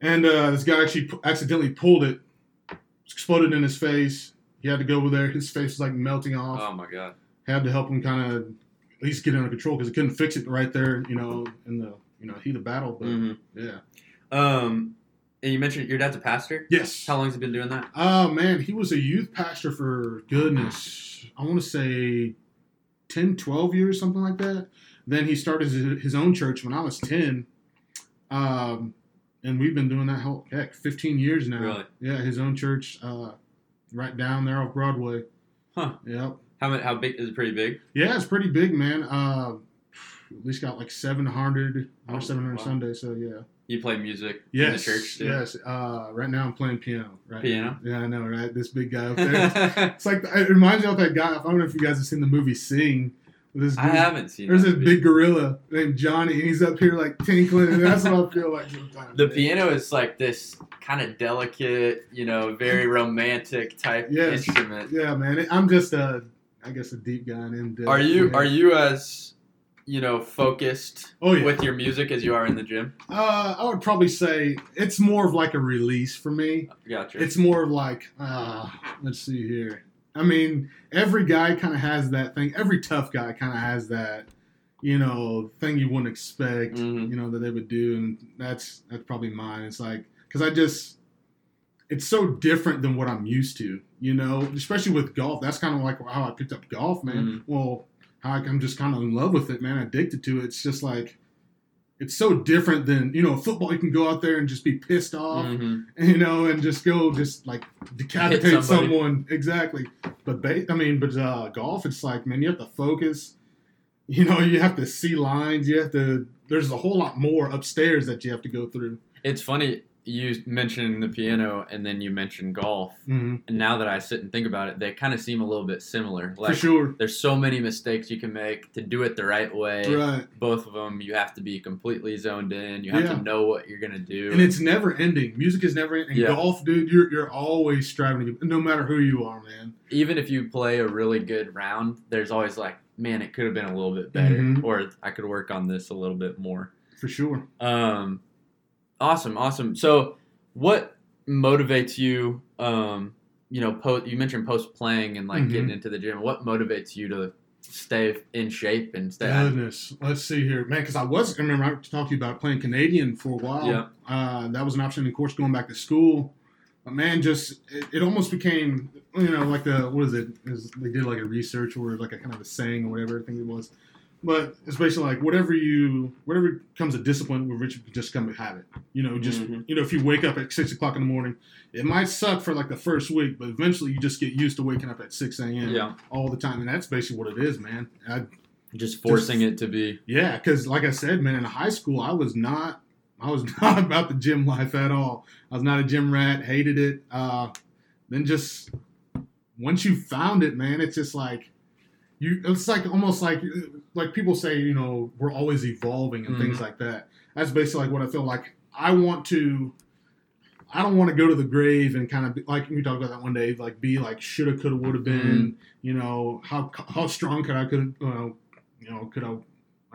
S2: and uh, this guy actually pu- accidentally pulled it, exploded in his face. He had to go over there. His face was like melting off.
S1: Oh my god.
S2: Had to help him kind of at least get under control because he couldn't fix it right there, you know, in the you know heat of battle. But
S1: hmm
S2: yeah,
S1: Um, and you mentioned your dad's a pastor.
S2: yes.
S1: How long's he been doing that?
S2: Oh man, he was a youth pastor for goodness, I want to say 10, 12 years, something like that. Then he started his own church when I was 10. Um, and we've been doing that whole heck 15 years now.
S1: Really?
S2: Yeah, his own church uh, right down there off Broadway.
S1: Huh.
S2: Yep.
S1: How many? How big is it? Pretty big.
S2: Yeah, it's pretty big, man. Uh, at least got like 700
S1: Oh,
S2: 700
S1: wow.
S2: Sundays, so yeah.
S1: You play music
S2: Yes.
S1: in the church too.
S2: Yes. Uh, right now I'm playing piano. Right.
S1: Piano?
S2: now. Yeah, I know, right? This big guy up there. It's like it reminds me of that guy. I don't know if you guys have seen the movie Sing. This
S1: I haven't seen.
S2: There's this big gorilla named Johnny, and he's up here like tinkling, and that's what I feel like sometimes.
S1: The
S2: man.
S1: piano is like this kind of delicate, you know, very romantic type
S2: Yes.
S1: instrument.
S2: Yeah, man. I'm just a, I guess, a deep guy in him.
S1: Are you
S2: Yeah.
S1: are you as you know focused
S2: Oh yeah.
S1: with your music as you are in the gym?
S2: uh, I would probably say it's more of like a release for me.
S1: Gotcha.
S2: It's more of like, uh, let's see here. I mean, every guy kind of has that thing. Every tough guy kind of has that, you know, thing you wouldn't expect,
S1: Mhm.
S2: you know, that they would do, and that's that's probably mine. It's like because I just, it's so different than what I'm used to, you know, especially with golf. That's kind of like how I picked up golf, man.
S1: Mhm.
S2: Well, how I- I'm just kind of in love with it, man. Addicted to it. It's just like. It's so different than you know football. You can go out there and just be pissed off,
S1: Mhm.
S2: you know, and just go just like decapitate someone. Exactly. But ba- I mean, but uh, golf, it's like man, you have to focus. You know, you have to see lines. You have to. There's a whole lot more upstairs that you have to go through.
S1: It's funny you mentioned the piano and then you mentioned golf.
S2: Mm-hmm.
S1: And now that I sit and think about it, they kind of seem a little bit similar. Like
S2: For sure.
S1: there's so many mistakes you can make to do it the right way.
S2: Right.
S1: Both of them, you have to be completely zoned in. You have
S2: Yeah.
S1: to know what you're gonna do.
S2: And it's never ending. Music is never ending.
S1: Yeah.
S2: Golf, dude, you're you're always striving to get, no matter who you are, man.
S1: even if you play a really good round, there's always like, man, it could have been a little bit better,
S2: Mhm.
S1: or I could work on this a little bit more.
S2: For sure.
S1: Um, awesome, awesome. So, what motivates you? Um, you know, post. You mentioned post playing and like
S2: Mhm.
S1: getting into the gym. What motivates you to stay in shape and stay?
S2: Goodness. Let's see here, man. Because I was, I remember I talked to you about playing Canadian for a while.
S1: Yeah.
S2: Uh, that was an option, of course, going back to school. But man, just it, it almost became, you know, like the what is it? Is they did like a research or like a kind of a saying or whatever I think it was. But it's basically like whatever you, whatever comes a discipline, will eventually just come a habit. You know, just
S1: Mhm.
S2: you know, if you wake up at six o'clock in the morning, it might suck for like the first week, but eventually you just get used to waking up at six a.m.
S1: Yeah.
S2: all the time, and that's basically what it is, man. I,
S1: Just forcing it to be.
S2: yeah, because like I said, man, in high school, I was not, I was not about the gym life at all. I was not a gym rat. Hated it. Uh, then just once you found it, man, it's just like you. It's like almost like like people say, you know, we're always evolving and things like that. That's basically like what I feel like. I want to. I don't want to go to the grave and kind of be, like we talked about that one day, like be like shoulda, coulda, woulda been. You know how how strong could I could uh, you know could I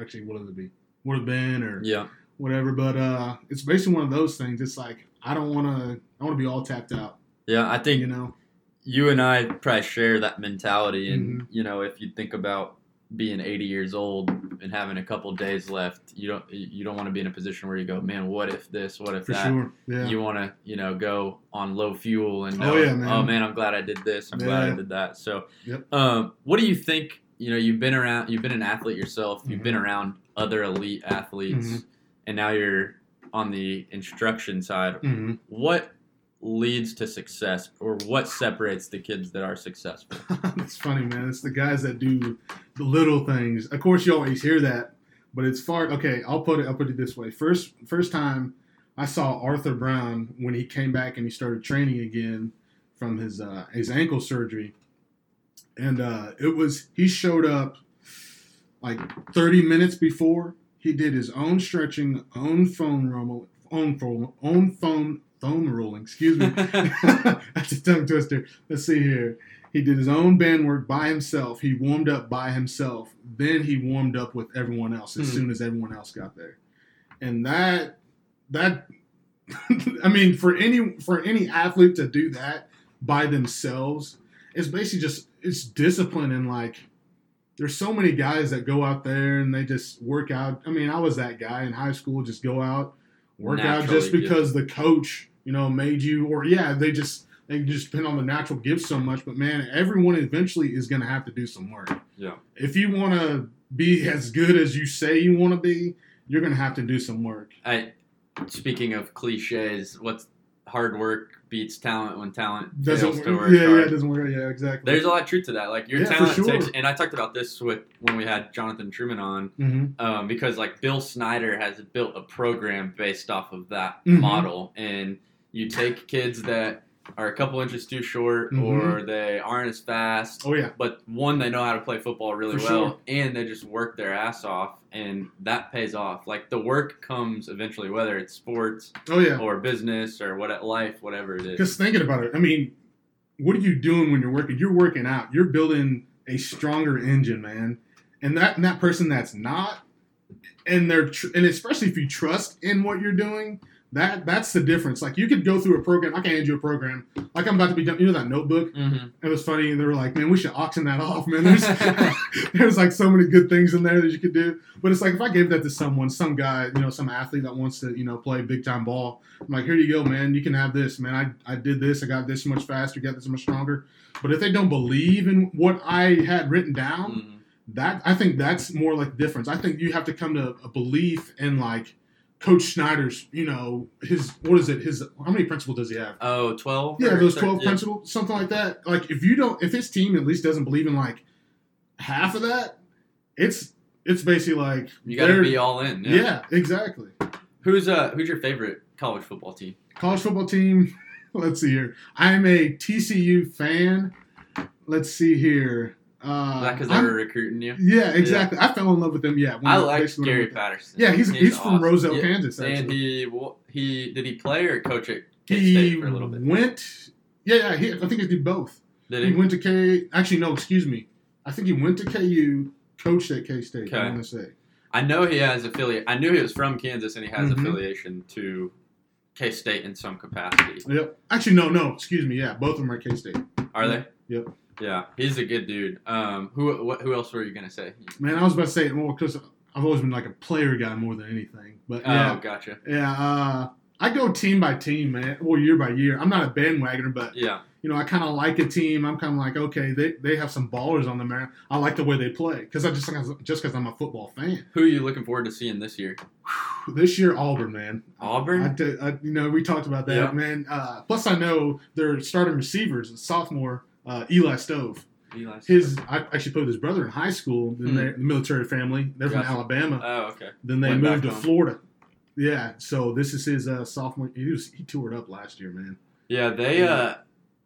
S2: actually what would it be would have been or
S1: Yeah.
S2: whatever. But uh, it's basically one of those things. It's like I don't want to. I want to be all tapped out.
S1: Yeah. I think
S2: You know.
S1: you and I probably share that mentality. And
S2: Mhm.
S1: you know, if you think about being 80 years old and having a couple days left, you don't you don't want to be in a position where you go, man, what if this? What if
S2: For
S1: that?
S2: sure. Yeah.
S1: You want to, you know, go on low fuel and
S2: Oh, yeah, man.
S1: oh man, I'm glad I did this. I'm glad I did that. So,
S2: Yep.
S1: um, what do you think? You know, you've been around, you've been an athlete yourself. You've been around other elite athletes,
S2: Mhm.
S1: and now you're on the instruction side.
S2: hmm
S1: What leads to success, or what separates the kids that are successful?
S2: it's funny, man. It's the guys that do the little things. Of course, you always hear that, but it's far. Okay, I'll put it. I'll put it this way. First, first time I saw Arthur Brown when he came back and he started training again from his uh, his ankle surgery, and uh, it was he showed up like 30 minutes before he did his own stretching, own foam roll, own phone, own phone, foam rolling. Excuse me. That's a tongue twister. Let's see here. He did his own band work by himself. He warmed up by himself. Then he warmed up with everyone else as
S1: Hmm.
S2: soon as everyone else got there. And that that I mean for any for any athlete to do that by themselves. It's basically just it's discipline and like there's so many guys that go out there and they just work out. I mean, I was that guy in high school, just go out, work out just because the coach, you know, made you or yeah, they just they just depend on the natural gifts so much. But man, everyone eventually is gonna have to do some work.
S1: Yeah.
S2: If you wanna be as good as you say you wanna be, you're gonna have to do some work.
S1: I speaking of cliches, what's hard work beats talent when talent
S2: Doesn't
S1: fails to
S2: work. Yeah, yeah,
S1: hard.
S2: it doesn't work. Yeah, exactly.
S1: There's a lot of truth to that. Like your
S2: Yeah,
S1: talent
S2: sure.
S1: takes, and I talked about this with when we had Jonathan Truman on,
S2: hmm
S1: um, because like Bill Snyder has built a program based off of that
S2: Mhm.
S1: model, and you take kids that are a couple inches too short
S2: Mhm.
S1: or they aren't as fast,
S2: Oh yeah.
S1: but one they know how to play football really
S2: For
S1: well,
S2: sure.
S1: and they just work their ass off, and that pays off. Like the work comes eventually, whether it's sports
S2: Oh yeah.
S1: or business or what life, whatever it is.
S2: Because thinking about it, I mean, what are you doing when you're working? You're working out. You're building a stronger engine, man. And that and that person that's not, and they're tr- and especially if you trust in what you're doing, that that's the difference. Like you could go through a program. I can hand you a program. Like I'm about to be done. You know that notebook.
S1: hmm
S2: It was funny. And they were like, "Man, we should auction that off, man." There's there's like so many good things in there that you could do. But it's like if I gave that to someone, some guy, you know, some athlete that wants to, you know, play big time ball, I'm like, "Here you go, man. You can have this, man. I I did this. I got this much faster. Got this much stronger." But if they don't believe in what I had written down,
S1: hmm
S2: that I think that's more like the difference. I think you have to come to a belief in like Coach Snyder's, you know, his what is it? His how many principal does he have?
S1: Oh, 12?
S2: Yeah, those twelve
S1: yeah.
S2: principles, something like that. Like if you don't, if his team at least doesn't believe in like half of that, it's it's basically like
S1: You got to be all in.
S2: yeah.
S1: Yeah.
S2: exactly.
S1: Who's uh Who's your favorite college football team?
S2: College football team. Let's see here. I'm a TCU fan. Let's see here.
S1: Is that because they were recruiting you?
S2: yeah, exactly. I fell in love with them. Yeah,
S1: I like Gary Patterson.
S2: Yeah, he's he's, from
S1: awesome.
S2: Rozel,
S1: Yeah,
S2: Kansas.
S1: And he he did he play or coach at K for a little bit?
S2: went. Yeah, yeah. He, I think he did both.
S1: Did
S2: He
S1: he?
S2: went to K. Actually, no. Excuse me. I think he went to KU, coached at K State.
S1: Okay.
S2: I want to say.
S1: I know he has affiliate. I knew he was from Kansas and he has
S2: Mhm.
S1: affiliation to K State in some capacity.
S2: Yep. Actually, no, no. Excuse me. Yeah, both of them are K State.
S1: Are they?
S2: Yep.
S1: Yeah, he's a good dude. Um, who what, who else were you gonna say?
S2: Man, I was about to say more because I've always been like a player guy more than anything. But yeah,
S1: Oh, gotcha.
S2: yeah. Uh, I go team by team, man. Well, year by year. I'm not a bandwagoner, but
S1: Yeah,
S2: you know, I kind of like a team. I'm kind of like, okay, they, they have some ballers on the man. I like the way they play because I just just because I'm a football fan.
S1: who are you looking forward to seeing this year?
S2: This year, Auburn, man.
S1: Auburn.
S2: I, I- you know, we talked about that,
S1: Yeah.
S2: man. Uh, plus, I know their starting receivers, and sophomore uh, Eli Stove.
S1: Eli
S2: His, I actually played with his brother in high school. Then
S1: Hmm.
S2: the military family. They're from Alabama.
S1: Oh, okay.
S2: then they
S1: went
S2: moved to
S1: home.
S2: Florida. Yeah, so this is his uh, sophomore. He was he toured up last year, man.
S1: Yeah, they uh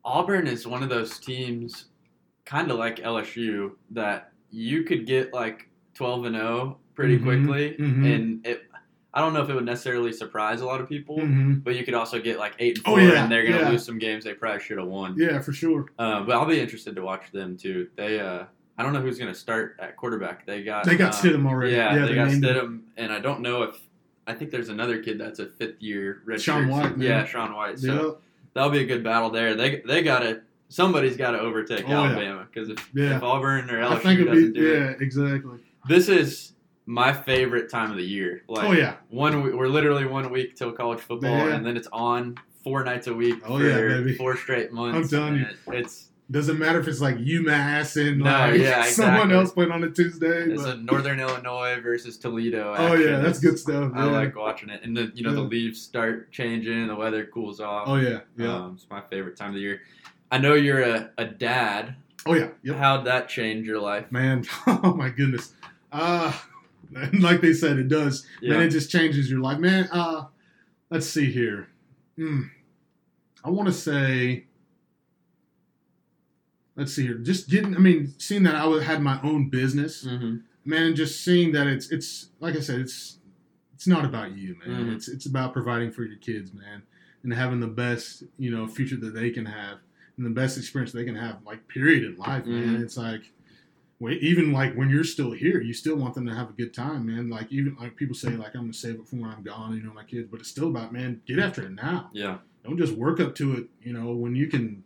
S1: Auburn is one of those teams kind of like LSU that you could get like 12 and 0 pretty
S2: Mhm,
S1: quickly
S2: mhm.
S1: and it I don't know if it would necessarily surprise a lot of people,
S2: hmm
S1: but you could also get like 8 and
S2: Oh,
S1: 4
S2: yeah,
S1: and they're going to
S2: yeah.
S1: lose some games they probably should have won.
S2: Yeah, for sure.
S1: Uh, but I'll be interested to watch them too. They uh I don't know who's going to start at quarterback. They got
S2: They got
S1: uh,
S2: Stidham already.
S1: Yeah, they, got
S2: named him.
S1: And I don't know if I think there's another kid that's a fifth year red
S2: Sean. White, man.
S1: Yeah, Sean White. So
S2: Yeah,
S1: that'll be a good battle there. They they got to somebody's got to overtake
S2: Oh.
S1: Alabama because if,
S2: Yeah.
S1: if Auburn or LSU doesn't
S2: be.
S1: do it,
S2: Yeah, exactly.
S1: this is my favorite time of the year. Like
S2: oh yeah,
S1: one we- we're literally one week till college football,
S2: Yeah.
S1: and then it's on four nights a week
S2: Oh,
S1: for
S2: yeah, baby.
S1: four straight months.
S2: I'm telling you.
S1: it- it's
S2: doesn't matter if it's like UMass and
S1: No,
S2: like
S1: yeah,
S2: someone
S1: exactly.
S2: else playing on a Tuesday.
S1: it's
S2: but-
S1: a Northern Illinois versus Toledo.
S2: oh yeah, that's good stuff.
S1: I like watching it, and the you know the leaves start changing, the weather cools off.
S2: Oh yeah, yeah.
S1: Um, it's my favorite time of the year. I know you're a, a dad.
S2: oh yeah, yep.
S1: How'd that change your life?
S2: Man, oh my goodness. Uh like they said, it does.
S1: Yeah.
S2: Man, it just changes your life. Man, uh let's see here. Hmm. I want to say let's see here. Just getting I mean, seeing that I had my own business,
S1: Mm-hmm.
S2: man, just seeing that it's it's like I said, it's it's not about you, man.
S1: Mhm.
S2: It's it's about providing for your kids, man, and having the best, you know, future that they can have and the best experience they can have, like period in life, man.
S1: Mhm.
S2: It's like even like when you're still here, you still want them to have a good time, man. Like even like people say, like I'm gonna save it for when I'm gone, you know, my kids. But it's still about, man, get after it now.
S1: Yeah.
S2: Don't just work up to it, you know, when you can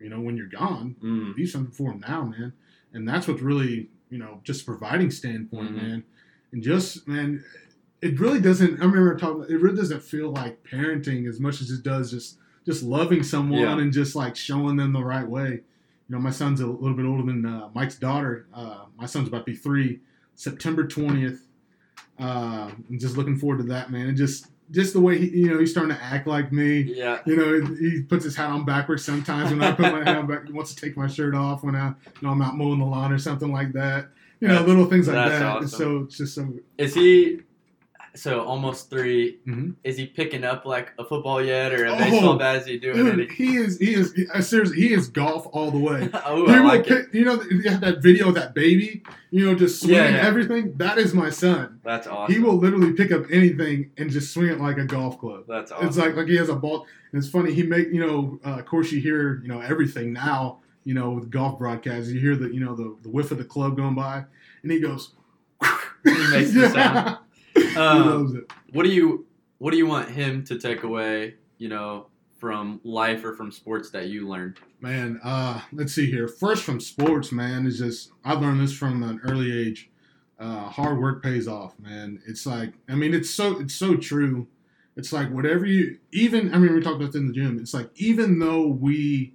S2: you know, when you're gone.
S1: Mm.
S2: Do something for them now, man. And that's what's really, you know, just providing standpoint,
S1: Mhm.
S2: man. And just, man, it really doesn't. I remember talking. It really doesn't feel like parenting as much as it does just just loving someone
S1: Yeah.
S2: and just like showing them the right way. You know, my son's a little bit older than uh, Mike's daughter. Uh, my son's about to be three, September twentieth. Uh, I'm just looking forward to that, man. And just just the way he, you know, he's starting to act like me.
S1: Yeah.
S2: You know, he puts his hat on backwards sometimes when I put my hat on back. He wants to take my shirt off when I, you know, I'm out mowing the lawn or something like that. You know, little things like
S1: that's
S2: that.
S1: Awesome.
S2: so it's just so.
S1: Is he so almost 3
S2: Mhm.
S1: Is he picking up like a football yet or a
S2: Oh,
S1: baseball bat? Is he doing
S2: Dude,
S1: any?
S2: he is he is uh, seriously he is golf all the way.
S1: oh,
S2: He
S1: I like it.
S2: pick- you know, you have that video of that baby, you know, just swinging
S1: Yeah, yeah.
S2: everything. That is my son.
S1: That's awesome.
S2: He will literally pick up anything and just swing it like a golf club.
S1: That's awesome.
S2: It's like like he has a ball. And it's funny. He make you know. Uh, of course, you hear you know everything now. You know with golf broadcasts, you hear the you know the, the whiff of the club going by, and he goes.
S1: He makes the sound. Um, what do you What do you want him to take away? You know, from life or from sports that you learned.
S2: Man, uh, let's see here. First from sports, man, is just I learned this from an early age. Uh, hard work pays off, man. It's like I mean, it's so it's so true. It's like whatever you even I mean we talked about this in the gym. It's like even though we,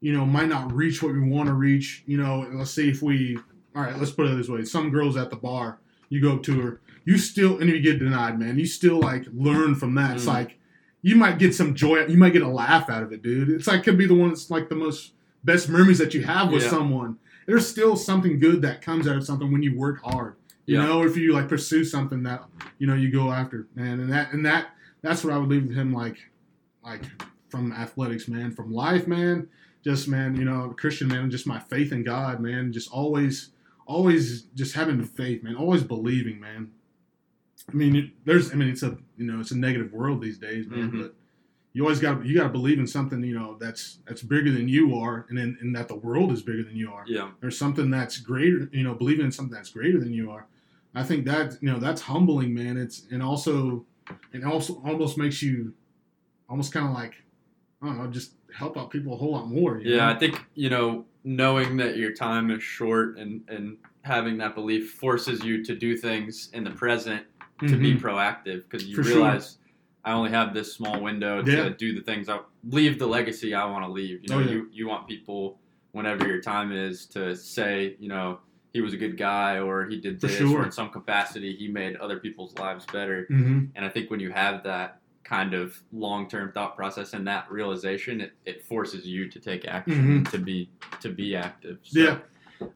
S2: you know, might not reach what we want to reach, you know, let's see if we all right, let's put it this way. Some girls at the bar, you go up to her, you still and you get denied, man. You still like learn from that. It's
S1: Mm.
S2: like you might get some joy, you might get a laugh out of it, dude. It's like could be the one that's like the most best memories that you have with
S1: Yeah.
S2: someone. There's still something good that comes out of something when you work hard. You
S1: Yeah.
S2: know, if you like pursue something that you know you go after, man. And that and that that's what I would leave him like like from athletics, man, from life, man. Just man, you know, Christian man, just my faith in God, man. Just always always just having faith, man. Always believing, man. I mean, it- there's I mean it's a you know, it's a negative world these days, man,
S1: Mhm.
S2: but you always got you got to believe in something, you know, that's that's bigger than you are and then and that the world is bigger than you are
S1: Yeah.
S2: or something that's greater you know believing in something that's greater than you are i think that you know that's humbling man it's and also it also almost makes you almost kind of like i don't know just help out people a whole lot more you
S1: Yeah,
S2: know?
S1: I think you know knowing that your time is short and and having that belief forces you to do things in the present to be
S2: Mhm.
S1: proactive because you
S2: For sure.
S1: realize I only have this small window to
S2: Yeah.
S1: do the things I leave the legacy I want to leave. You know,
S2: Oh, yeah.
S1: you you want people whenever your time is to say, you know, he was a good guy or he did this
S2: sure.
S1: or in some capacity he made other people's lives better.
S2: Mhm.
S1: And I think when you have that kind of long term thought process and that realization, it, it forces you to take action to be to be active. So,
S2: Yeah.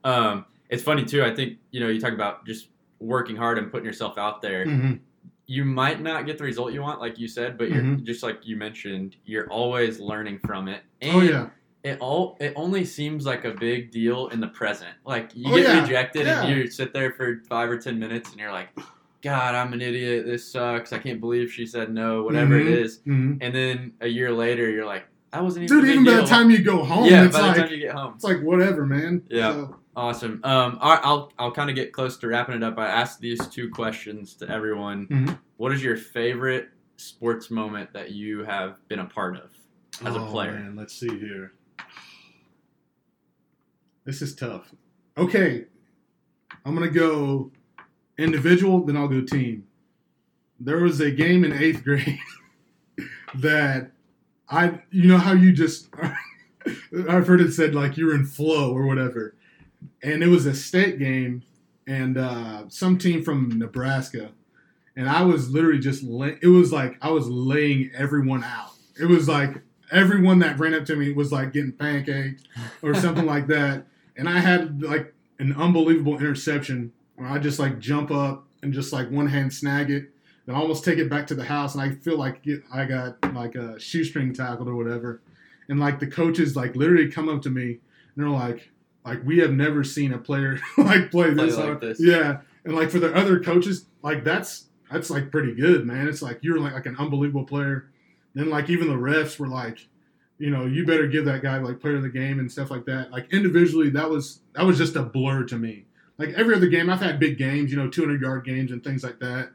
S1: Um, it's funny too. I think you know you talk about just working hard and putting yourself out there.
S2: Mhm.
S1: You might not get the result you want, like you said, but you're
S2: Mhm.
S1: just like you mentioned, you're always learning from it. And
S2: oh yeah
S1: it all it only seems like a big deal in the present. Like you
S2: Oh,
S1: get
S2: yeah.
S1: rejected
S2: Yeah.
S1: and you sit there for five or ten minutes and you're like, God, I'm an idiot. This sucks. I can't believe she said no. Whatever it
S2: Mhm.
S1: is.
S2: Mhm.
S1: And then a year later, you're like, that wasn't even.
S2: dude even by the time you go home
S1: yeah,
S2: it's
S1: by
S2: like
S1: the time you get home.
S2: it's like whatever man
S1: Yeah.
S2: So,
S1: Awesome. Um, right, I'll I'll kind of get close to wrapping it up. I asked these two questions to everyone.
S2: Mhm.
S1: What is your favorite sports moment that you have been a part of as a
S2: Oh,
S1: player?
S2: man, let's see here. This is tough. Okay, I'm gonna go individual, then I'll go team. There was a game in eighth grade that I, you know how you just, I've heard it said like you're in flow or whatever, and it was a state game, and uh, some team from Nebraska, and I was literally just, lay, it was like I was laying everyone out. It was like everyone that ran up to me was like getting pancaked or something like that. And I had like an unbelievable interception where I just like jump up and just like one hand snag it, then almost take it back to the house. And I feel like get, I got like a shoestring tackled or whatever. And like the coaches like literally come up to me and they're like, like we have never seen a player like play
S1: Play
S2: this.
S1: like this.
S2: Yeah. And like for the other coaches, like that's that's like pretty good, man. It's like you're like like an unbelievable player. Then like even the refs were like, you know, you better give that guy like player of the game and stuff like that. Like individually, that was that was just a blur to me. Like every other game, I've had big games, you know, 200 yard games and things like that,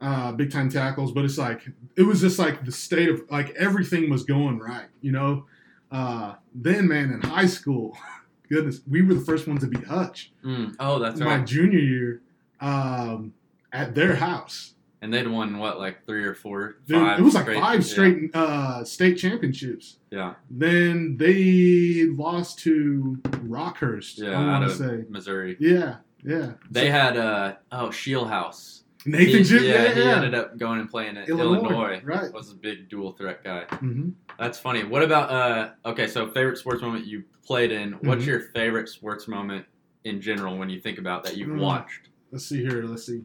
S2: uh, big time tackles. But it's like it was just like the state of like everything was going right, you know. Uh, then, man, in high school, goodness, we were the first ones to beat Hutch.
S1: Mm. Oh, that's
S2: My
S1: right.
S2: junior year, um, at their house.
S1: And they'd won what, like three or four,
S2: Dude,
S1: five
S2: it was like
S1: straight-
S2: five
S1: yeah.
S2: straight uh, state championships.
S1: Yeah,
S2: Then they lost to Rockhurst.
S1: yeah,
S2: I
S1: out
S2: want to
S1: of
S2: say.
S1: Missouri.
S2: Yeah, yeah.
S1: They
S2: So-
S1: had uh oh Scheelhaase.
S2: Nathan
S1: he,
S2: Jim.
S1: yeah,
S2: Yeah,
S1: he
S2: yeah.
S1: ended up going and playing at
S2: Illinois,
S1: Illinois.
S2: right.
S1: Was a big dual threat guy.
S2: hmm
S1: That's funny. What about uh okay, so favorite sports moment you played in. What's
S2: Mhm.
S1: your favorite sports moment in general when you think about that you've
S2: Mm.
S1: watched?
S2: Let's see here. Let's see.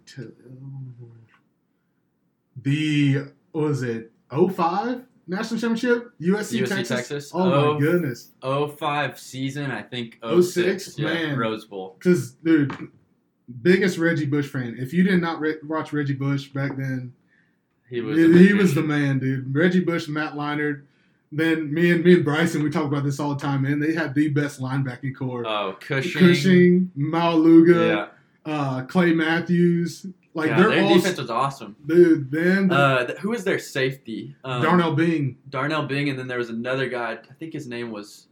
S2: The what was it? 05 national championship USC,
S1: USC
S2: Texas.
S1: Texas?
S2: Oh
S1: Oh.
S2: my goodness.
S1: 05 season, I think
S2: 06,
S1: 06. yeah,
S2: man.
S1: Rose Bowl.
S2: Because dude, biggest Reggie Bush fan. If you did not re- watch Reggie Bush back then,
S1: He was a
S2: he was the man, dude. Reggie Bush, Matt Leinart. Then me and me and Bryson, we talk about this all the time, man. They had the best linebacking core.
S1: Oh, Cushing.
S2: Cushing, Maualuga,
S1: Yeah.
S2: uh, Clay Matthews. Like
S1: yeah,
S2: they're
S1: their
S2: all
S1: defense was awesome.
S2: dude. Then
S1: Uh, th- who was their safety? Um,
S2: Darnell Bing.
S1: Darnell Bing, and then there was another guy. I think his name was.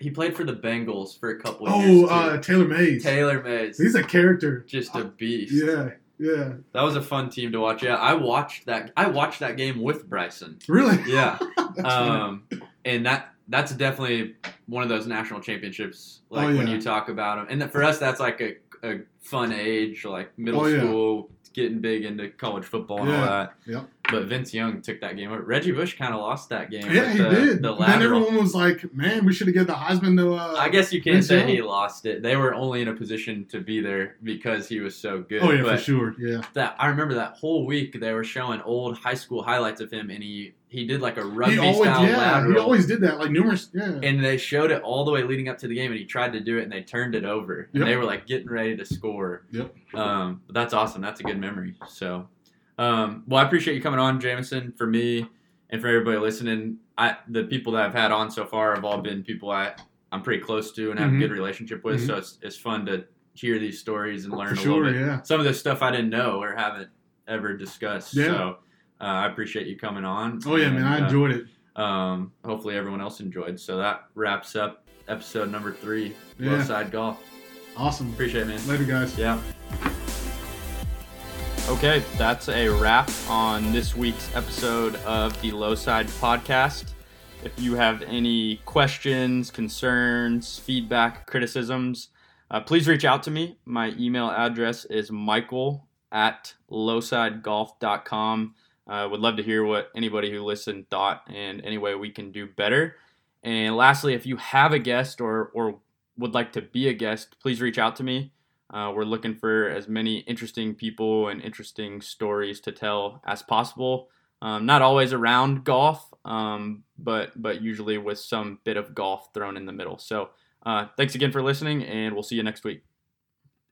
S1: He played for the Bengals for a couple of
S2: Oh,
S1: years.
S2: uh, Taylor Mays.
S1: Taylor Mays.
S2: He's a character.
S1: just a beast.
S2: Yeah, yeah.
S1: That was a fun team to watch. Yeah, I watched that. I watched that game with Bryson.
S2: Really?
S1: Yeah, um, and that that's definitely one of those national championships. Like
S2: Oh,
S1: when you talk about them, and that- for us, that's like a, a fun age, like middle
S2: Oh, yeah.
S1: school, getting big into college football and all that.
S2: Yep.
S1: But Vince Young took that game. Reggie Bush kind of lost that game.
S2: Yeah, he
S1: the,
S2: did.
S1: The
S2: then everyone was like, "Man, we should have given the Heisman to." Uh,
S1: I guess you can't
S2: Vince
S1: say
S2: Young.
S1: he lost it. They were only in a position to be there because he was so good.
S2: Oh yeah,
S1: but
S2: for sure. Yeah.
S1: that I remember that whole week they were showing old high school highlights of him, and he he did like a rugby
S2: always,
S1: style
S2: yeah,
S1: lateral,
S2: he always did that, like numerous. Yeah.
S1: and they showed it all the way leading up to the game, and he tried to do it, and they turned it over, and they were like getting ready to score.
S2: Yep.
S1: Um, that's awesome. That's a good memory. So, um, well, I appreciate you coming on, Jameson. For me and for everybody listening, I the people that I've had on so far have all been people I I'm pretty close to and have
S2: Mhm.
S1: a good relationship with.
S2: Mhm.
S1: So it's it's fun to hear these stories and learn
S2: for
S1: a
S2: sure.
S1: little bit
S2: Yeah.
S1: some of this stuff I didn't know or haven't ever discussed.
S2: Yeah.
S1: So uh, I appreciate you coming on.
S2: Oh yeah, man, I
S1: And, uh,
S2: enjoyed it.
S1: Um, hopefully everyone else enjoyed. So that wraps up episode number three,
S2: Yeah.
S1: Lowside Golf.
S2: Awesome.
S1: Appreciate it, man.
S2: Later, guys.
S1: Yeah. Okay, that's a wrap on this week's episode of the Lowside Podcast. If you have any questions, concerns, feedback, criticisms, uh, please reach out to me. My email address is michael at lowsidegolf.com. I uh, would love to hear what anybody who listened thought and any way we can do better. And lastly, if you have a guest or, or would like to be a guest, please reach out to me. Uh, we're looking for as many interesting people and interesting stories to tell as possible. Um, not always around golf, um, but but usually with some bit of golf thrown in the middle. So uh, thanks again for listening, and we'll see you next week.